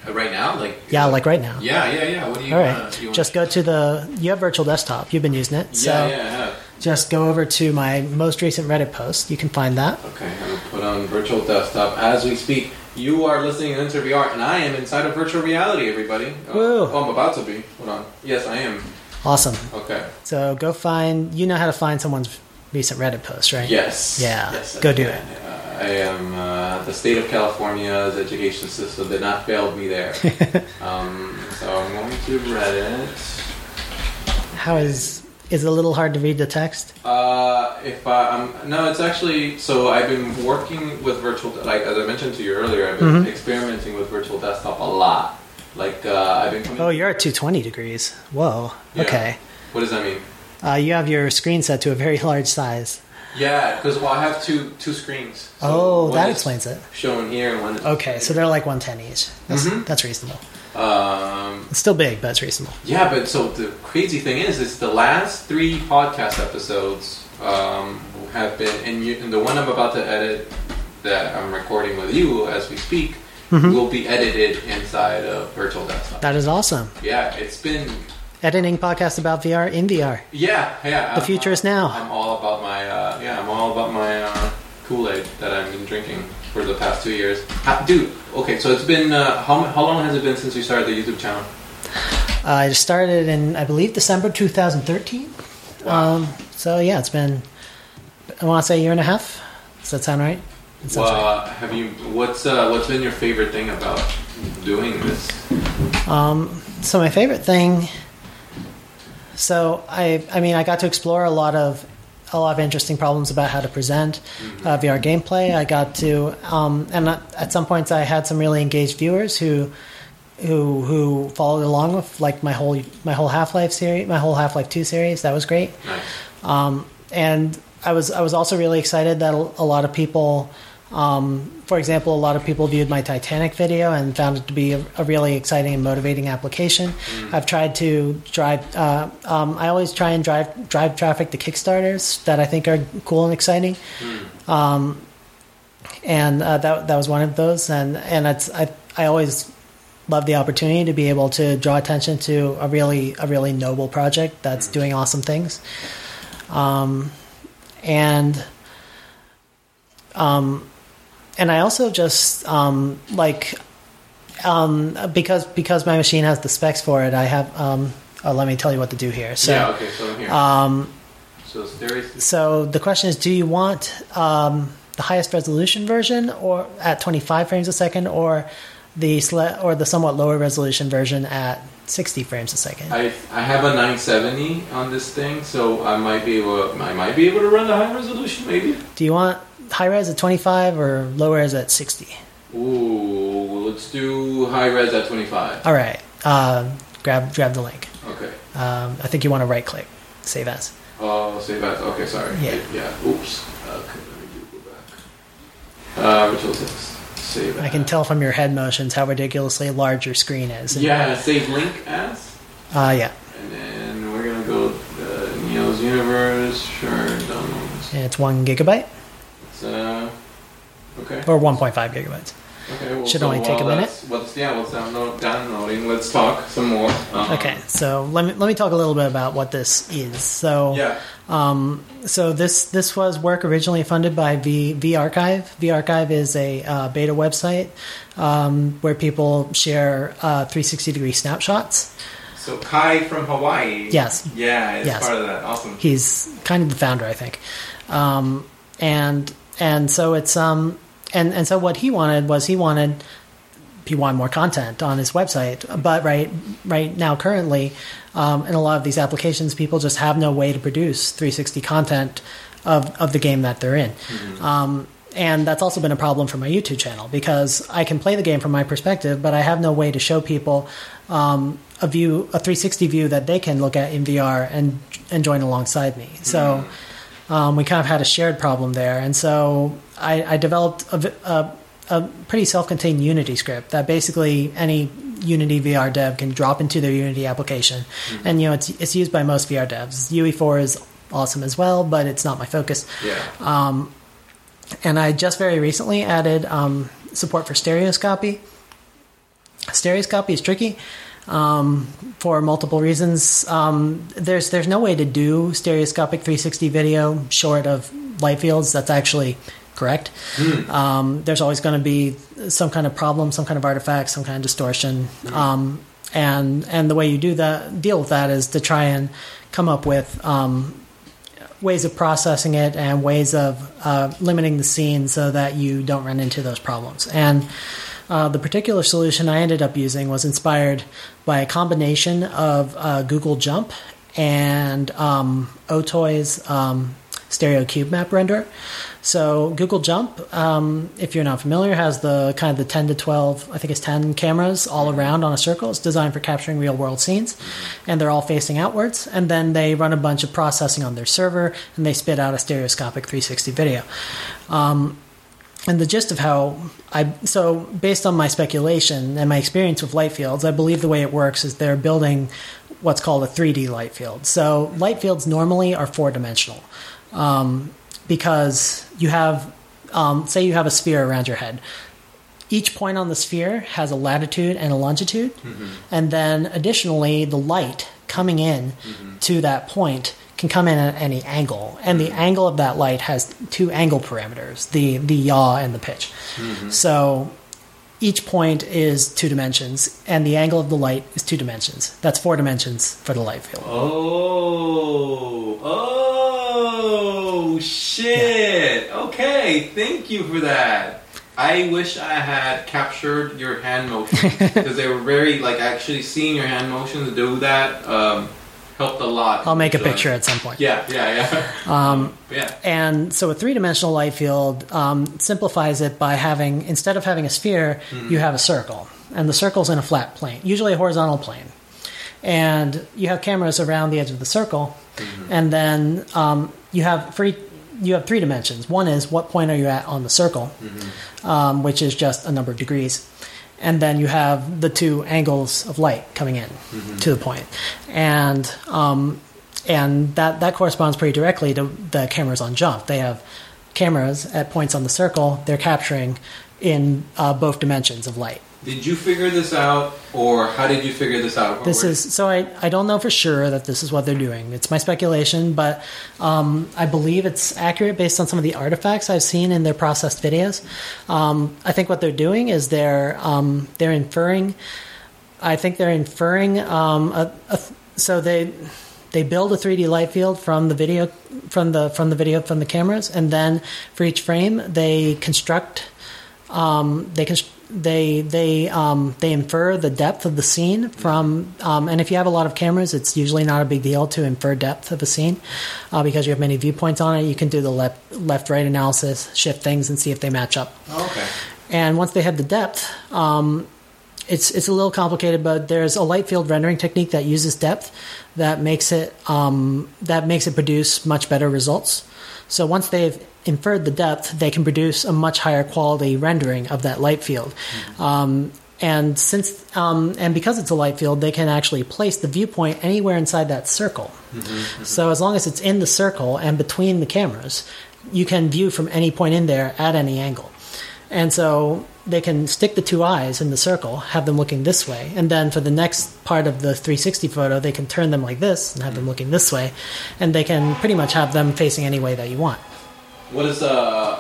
Uh, right now, like Yeah, like right now. yeah, yeah, yeah. What do you? All uh, right. you wanna- Just go to the. You have Virtual Desktop. You've been using it. So Yeah, yeah, have. just go over to my most recent Reddit post. You can find that. Okay, I'm gonna put on virtual desktop as we speak. You are listening to Enter VR, and I am inside of virtual reality. Everybody. Oh, Woo. oh, I'm about to be. Hold on. Yes, I am. Awesome. Okay. So go find. You know how to find someone's recent Reddit post, right? Yes. Yeah, Yes, go do. Uh, I am. Uh, the state of California's education system did not fail me there. um, so I'm going to Reddit. How is is it a little hard to read the text? Uh, if I, um, no, it's actually so. I've been working with virtual, like as I mentioned to you earlier, I've been Mhm. experimenting with virtual desktop a lot. Like uh, I've been. Coming, Oh, you're at 220 degrees. Whoa. Yeah. Okay. What does that mean? Uh, you have your screen set to a very large size. Yeah, because well, I have two two screens. So oh, that explains it. Shown here and one. Okay, so they're like 110 each. That's, Mhm. that's reasonable. Um, It's still big, but it's reasonable. yeah, but so the crazy thing is, is the last three podcast episodes um, have been, and, you, and the one I'm about to edit that I'm recording with you as we speak Mhm. will be edited inside of virtual desktop. That is awesome. Yeah, it's been Editing podcast about VR in VR. yeah, yeah. The I'm, future uh, is now. I'm all about my uh, yeah. I'm all about my uh, Kool Aid that I've been drinking for the past two years. Ha- dude, okay, so it's been uh, how how long has it been since you started the YouTube channel? Uh, I started in, I believe, December 2013. Wow. Um, so yeah, it's been, I want to say a year and a half. Does that sound right? That Well, uh, have you what's uh, what's been your favorite thing about doing this? Um, so my favorite thing. So I, I mean, I got to explore a lot of, a lot of interesting problems about how to present uh, VR gameplay. I got to, um, and at some points I had some really engaged viewers who, who who followed along with like my whole my whole Half Life series, my whole Half Life Two series. That was great. Um, and I was I was also really excited that a lot of people, um, for example, a lot of people viewed my Titanic video and found it to be a, a really exciting and motivating application. I've tried to drive. Uh, um, I always try and drive drive traffic to Kickstarters that I think are cool and exciting. Um, and uh, that that was one of those. And and it's I I always love the opportunity to be able to draw attention to a really a really noble project that's doing awesome things. Um, and um, and I also just um, like um, because because my machine has the specs for it. I have. Um, oh, let me tell you what to do here. So. yeah. Okay. So I'm here. Um, so so the question is, do you want um, the highest resolution version, or at 25 frames a second, or the sle- or the somewhat lower resolution version at 60 frames a second? I I have a 970 on this thing, so I might be able I might be able to run the high resolution maybe. Do you want high res at 25 or low res at 60? Ooh, let's do high res at 25. All right, uh, grab grab the link. Okay. Um, I think you want to right click, save as. Oh, save as. Okay, sorry. Yeah. Yeah. Oops. Okay, let me do go back. Uh, which was this? Save I can as. tell from your head motions how ridiculously large your screen is. Yeah, save link as. Uh, yeah. And then we're gonna go uh, Neo's Universe. Sure, downloads. And it's one gigabyte uh, okay. or 1.5 gigabytes. Okay. Well, Should so only take a while minute. What's yeah? What's download, downloading? Let's talk some more. Um, Okay, so let me let me talk a little bit about what this is. So Yeah. Um, so this this was work originally funded by V vArchive. Archive is a uh, beta website um, where people share uh, 360 degree snapshots. So Kai from Hawaii. Yes. Yeah, it's Yes. part of that. Awesome. He's kind of the founder, I think. Um, and and so it's um and and so what he wanted was he wanted he wanted more content on his website. But right right now, currently, um, in a lot of these applications, people just have no way to produce 360 content of of the game that they're in. Um, and that's also been a problem for my YouTube channel because I can play the game from my perspective, but I have no way to show people um, a view, a 360 view that they can look at in VR and and join alongside me. So um, we kind of had a shared problem there, and so I, I developed a, a, a pretty self-contained Unity script that basically any Unity VR dev can drop into their Unity application, and you know it's it's used by most VR devs. UE4 is awesome as well, but it's not my focus. Yeah. And I just very recently added um, support for stereoscopy. Stereoscopy is tricky um, for multiple reasons. Um, there's there's no way to do stereoscopic 360 video short of light fields. That's actually correct. Um, there's always going to be some kind of problem, some kind of artifact, some kind of distortion. Um, and and the way you do that, deal with that, is to try and come up with um, ways of processing it and ways of uh, limiting the scene so that you don't run into those problems. And uh, the particular solution I ended up using was inspired by a combination of uh, Google Jump and um, Otoy's um, stereo cube map renderer. So Google Jump, um, if you're not familiar, has the kind of the 10 to 12, I think it's 10 cameras all around on a circle. It's designed for capturing real world scenes, and they're all facing outwards. And then they run a bunch of processing on their server, and they spit out a stereoscopic 360 video. Um, and the gist of how I so based on my speculation and my experience with light fields, I believe the way it works is they're building what's called a 3D light field. So light fields normally are four dimensional um, because you have, um, say, you have a sphere around your head. Each point on the sphere has a latitude and a longitude, and then additionally, the light coming in to that point can come in at any angle, and the angle of that light has two angle parameters: the the yaw and the pitch. So each point is two dimensions, and the angle of the light is two dimensions. That's four dimensions for the light field. Oh, oh, shit. Okay, thank you for that. I wish I had captured your hand motions because they were very like actually seeing your hand motions do that um, helped a lot. I'll make a picture at some point. Yeah, yeah, yeah. Um, yeah. And so a three dimensional light field um, simplifies it by having, instead of having a sphere, you have a circle. And the circle's in a flat plane, usually a horizontal plane. And you have cameras around the edge of the circle. And then um, you have free. You have three dimensions. One is what point are you at on the circle, um, which is just a number of degrees, and then you have the two angles of light coming in to the point, and um, and that that corresponds pretty directly to the cameras on jump. They have cameras at points on the circle. They're capturing in uh, both dimensions of light. Did you figure this out, or how did you figure this out? This is so I, I don't know for sure that this is what they're doing. It's my speculation, but um, I believe it's accurate based on some of the artifacts I've seen in their processed videos. Um, I think what they're doing is they're um, they're inferring. I think they're inferring. Um, a, a, so they they build a 3D light field from the video from the from the video from the cameras, and then for each frame they construct um, they can they they um, they infer the depth of the scene from um, and if you have a lot of cameras it's usually not a big deal to infer depth of a scene uh, because you have many viewpoints on it. You can do the left left right analysis shift things and see if they match up. Oh, okay. and once they have the depth um, it's it's a little complicated but there's a light field rendering technique that uses depth that makes it um, that makes it produce much better results. So once they've inferred the depth, they can produce a much higher quality rendering of that light field. Um, and since um, and because it's a light field, they can actually place the viewpoint anywhere inside that circle. So as long as it's in the circle and between the cameras, you can view from any point in there at any angle. And so they can stick the two eyes in the circle, have them looking this way, and then for the next part of the 360 photo, they can turn them like this and have them looking this way, and they can pretty much have them facing any way that you want. What is uh?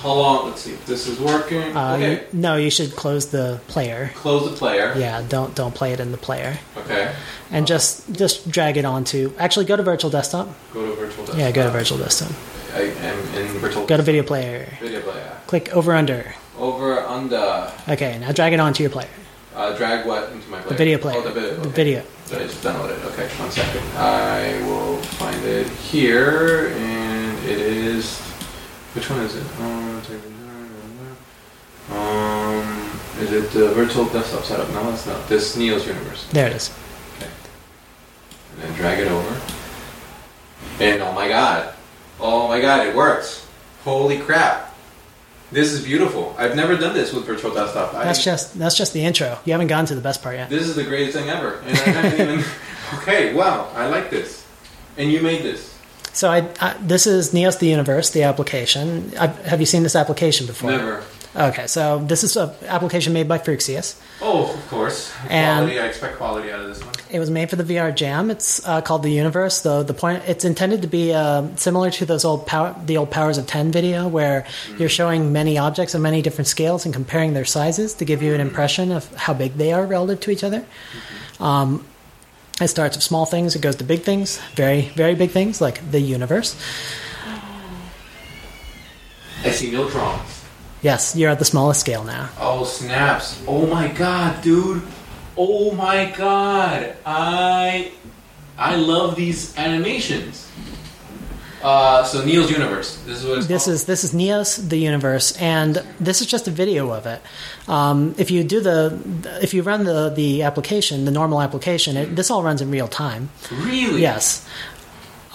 hold on. Let's see if this is working. Uh, okay. you, no, you should close the player. Close the player. Yeah, don't don't play it in the player, Okay. and just just drag it onto. Actually, go to virtual desktop. Go to virtual desktop. Yeah, go to virtual desktop. I am in virtual. Go to video player. video player. Click over under. Over under. Okay, now drag it onto your player. Uh, drag what into my player? The video player. Oh, the video. The okay. video. So I just downloaded it. Okay, one second. I will find it here, and it is. Which one is it? Um, is it the virtual desktop setup? No, it's not. This Neo's Universe. There it is. Okay. And then drag it over. And oh my god. Oh my god, it works. Holy crap. This is beautiful. I've never done this with virtual desktop. I, That's just that's just the intro. You haven't gotten to the best part yet. This is the greatest thing ever. And I haven't even. Okay, wow, I like this. And you made this. So I, I this is Neos the Universe, the application. I, have you seen this application before? Never. Okay, so this is an application made by Fruxius. Oh, of course. And- quality, I expect quality out of this one. It was made for the VR Jam. It's uh, called the Universe. Though the point, it's intended to be uh, similar to those old power, the old Powers of Ten video, where you're showing many objects of many different scales and comparing their sizes to give you an impression of how big they are relative to each other. Um, it starts with small things, it goes to big things, very very big things like the universe. I see no neutrons. Yes, you're at the smallest scale now. Oh, snaps. Oh my god, dude. Oh my god. I I love these animations. Uh, so Neil's Universe. This is what This called? is this is Neos the universe, and this is just a video of it. Um, if you do the if you run the the application, the normal application, it, this all runs in real time. really Yes.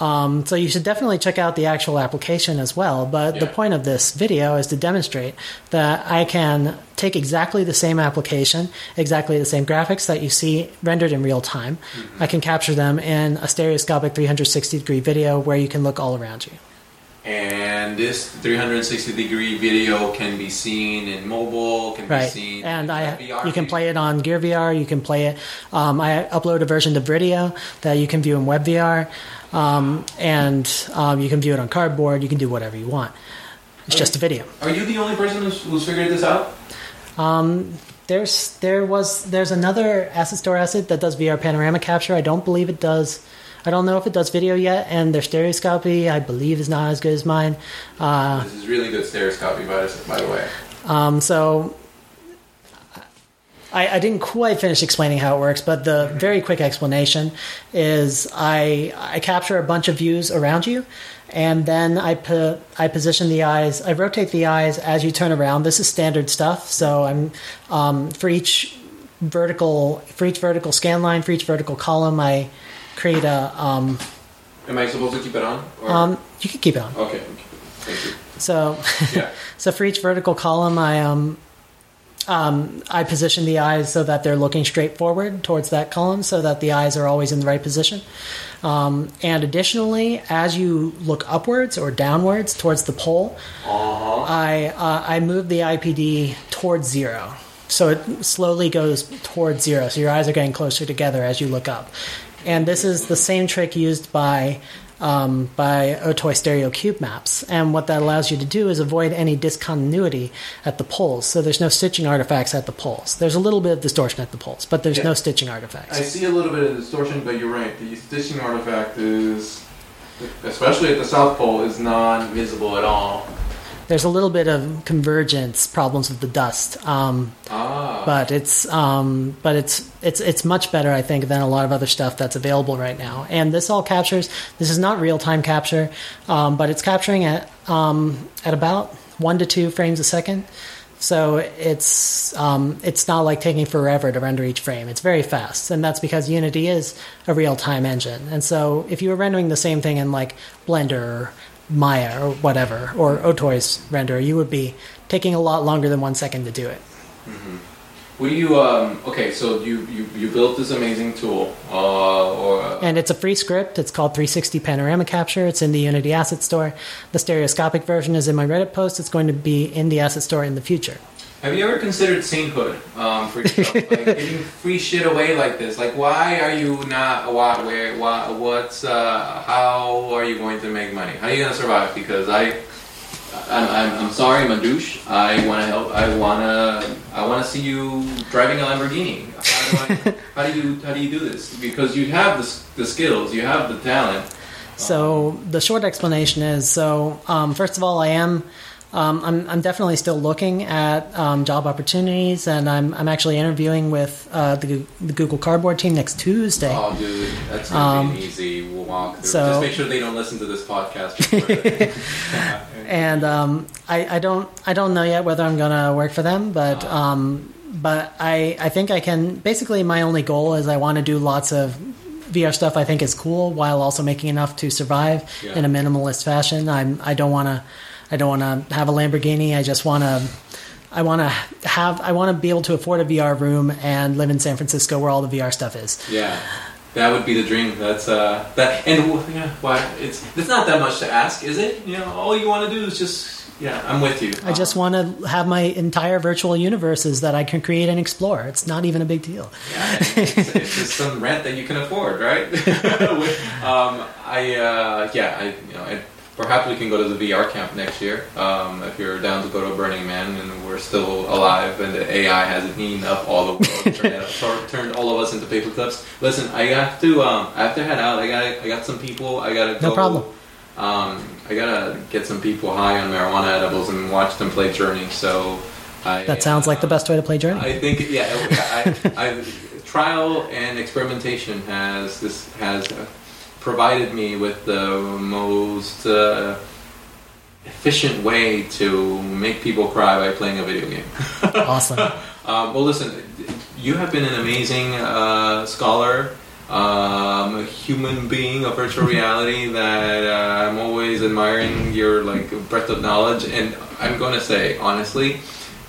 Um, so you should definitely check out the actual application as well. But the point of this video is to demonstrate that I can take exactly the same application, exactly the same graphics that you see rendered in real time. Mm-hmm. I can capture them in a stereoscopic 360 degree video where you can look all around you. And this 360 degree video can be seen in mobile, can be Right, seen and in I VR you can play it on Gear VR. You can play it. Um, I upload a version to Vrideo that you can view in WebVR, um, and um, you can view it on Cardboard. You can do whatever you want. It's just a video. Are you the only person who's, who's figured this out? There's there was there's another asset store asset that does VR panorama capture. I don't believe it does. I don't know if it does video yet, and their stereoscopy I believe is not as good as mine. Uh, This is really good stereoscopy, by, the- by the way. Um, so I, I didn't quite finish explaining how it works, but the very quick explanation is I I capture a bunch of views around you, and then I put I position the eyes. I rotate the eyes as you turn around. This is standard stuff. So I'm um, for each vertical for each vertical scan line for each vertical column. I create a um, Am I supposed to keep it on? Or? um, you can keep it on. okay, okay. Thank you. So Yeah. So for each vertical column, I um, um, I position the eyes so that they're looking straight forward towards that column, so that the eyes are always in the right position. Um, and additionally, as you look upwards or downwards towards the pole, Uh-huh. I uh, I move the IPD towards zero, so it slowly goes towards zero. So your eyes are getting closer together as you look up. And this is the same trick used by um, by Otoy Stereo Cube Maps. And what that allows you to do is avoid any discontinuity at the poles. So there's no stitching artifacts at the poles. There's a little bit of distortion at the poles, but there's Yeah. no stitching artifacts. I see a little bit of distortion, but you're right. The stitching artifact is, especially at the South Pole, is non-visible at all. There's a little bit of convergence problems with the dust. Um, Ah. but it's um, but it's it's it's much better, I think, than a lot of other stuff that's available right now. And this all captures. This is not real time capture, um, but it's capturing at um, at about one to two frames a second. So it's um, it's not like taking forever to render each frame. It's very fast, and that's because Unity is a real time engine. And so if you were rendering the same thing in like Blender or Maya or whatever, or Otoy's render, you would be taking a lot longer than one second to do it. What do you? Um, okay, so you, you you built this amazing tool, uh, or uh, And it's a free script. It's called 360 Panorama Capture. It's in the Unity Asset Store. The stereoscopic version is in my Reddit post. It's going to be in the Asset Store in the future. Have you ever considered sainthood um, for yourself? like giving free shit away like this? Like, why are you not? Why? Where? Why? What's? Uh, how are you going to make money? How are you going to survive? Because I, I'm, I'm, I'm sorry, I'm a douche. I want to help. I wanna I wanna see you driving a Lamborghini. How do, I, how do you how do you do this? Because you have the, the skills, you have the talent. So the short explanation is so um, first of all, I am. Um, I'm, I'm definitely still looking at um, job opportunities, and I'm, I'm actually interviewing with uh, the, the Google Cardboard team next Tuesday. Oh, dude, that's gonna Um, be an easy walk. through. so- Just make sure they don't listen to this podcast. and um, I, I don't I don't know yet whether I'm gonna work for them, but Ah. um, but I I think I can. Basically, my only goal is I want to do lots of VR stuff I think is cool while also making enough to survive Yeah. in a minimalist fashion. I'm I don't want to I don't want to have a Lamborghini. I just want to. I want to have. I want to be able to afford a VR room and live in San Francisco, where all the VR stuff is. yeah, that would be the dream. That's uh, that, and yeah, why it's it's not that much to ask, is it? You know, all you want to do is just yeah. I'm with you. I just want to have my entire virtual universes that I can create and explore. It's not even a big deal. Yeah, it's, it's just some rent that you can afford, right? um, I uh, yeah, I you know, I, perhaps we can go to the VR camp next year um, if you're down to go to Burning Man and we're still alive and the AI hasn't eaten up all the world, turned, all of us into paper clips. Listen, I have to um, I have to head out. I got I got some people. I gotta go. No problem. Um, I gotta get some people high on marijuana edibles and watch them play Journey. So. I, That sounds like the uh, best way to play Journey. I think yeah, I, I, trial and experimentation has this has uh, provided me with the most uh, efficient way to make people cry by playing a video game. awesome. Um, well, listen, you have been an amazing uh, scholar, um, a human being of virtual reality that uh, I'm always admiring your like breadth of knowledge. And I'm going to say honestly,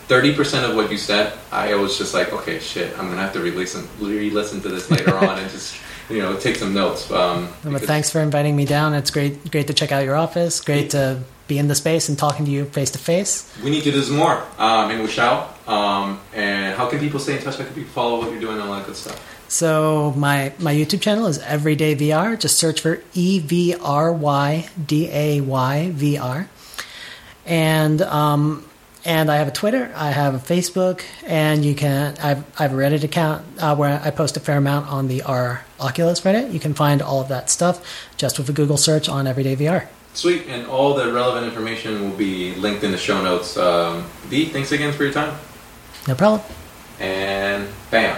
thirty percent of what you said, I was just like, okay, shit, I'm gonna have to re-listen, re-listen to this later on and just you know take some notes. Um, But because- thanks for inviting me down. It's great, great to check out your office. Great to be in the space and talking to you face to face. We need to do some more, um, and we shall. Um, and how can people stay in touch? How can people follow what you're doing and all that good stuff? So my my YouTube channel is Everyday VR. Just search for E V R Y D A Y V R, and um, and I have a Twitter, I have a Facebook, and you can I've I have a Reddit account uh, where I post a fair amount on the R Oculus Reddit. You can find all of that stuff just with a Google search on Everyday VR. Sweet, and all the relevant information will be linked in the show notes. Um, Dee, thanks again for your time, No problem. and bam.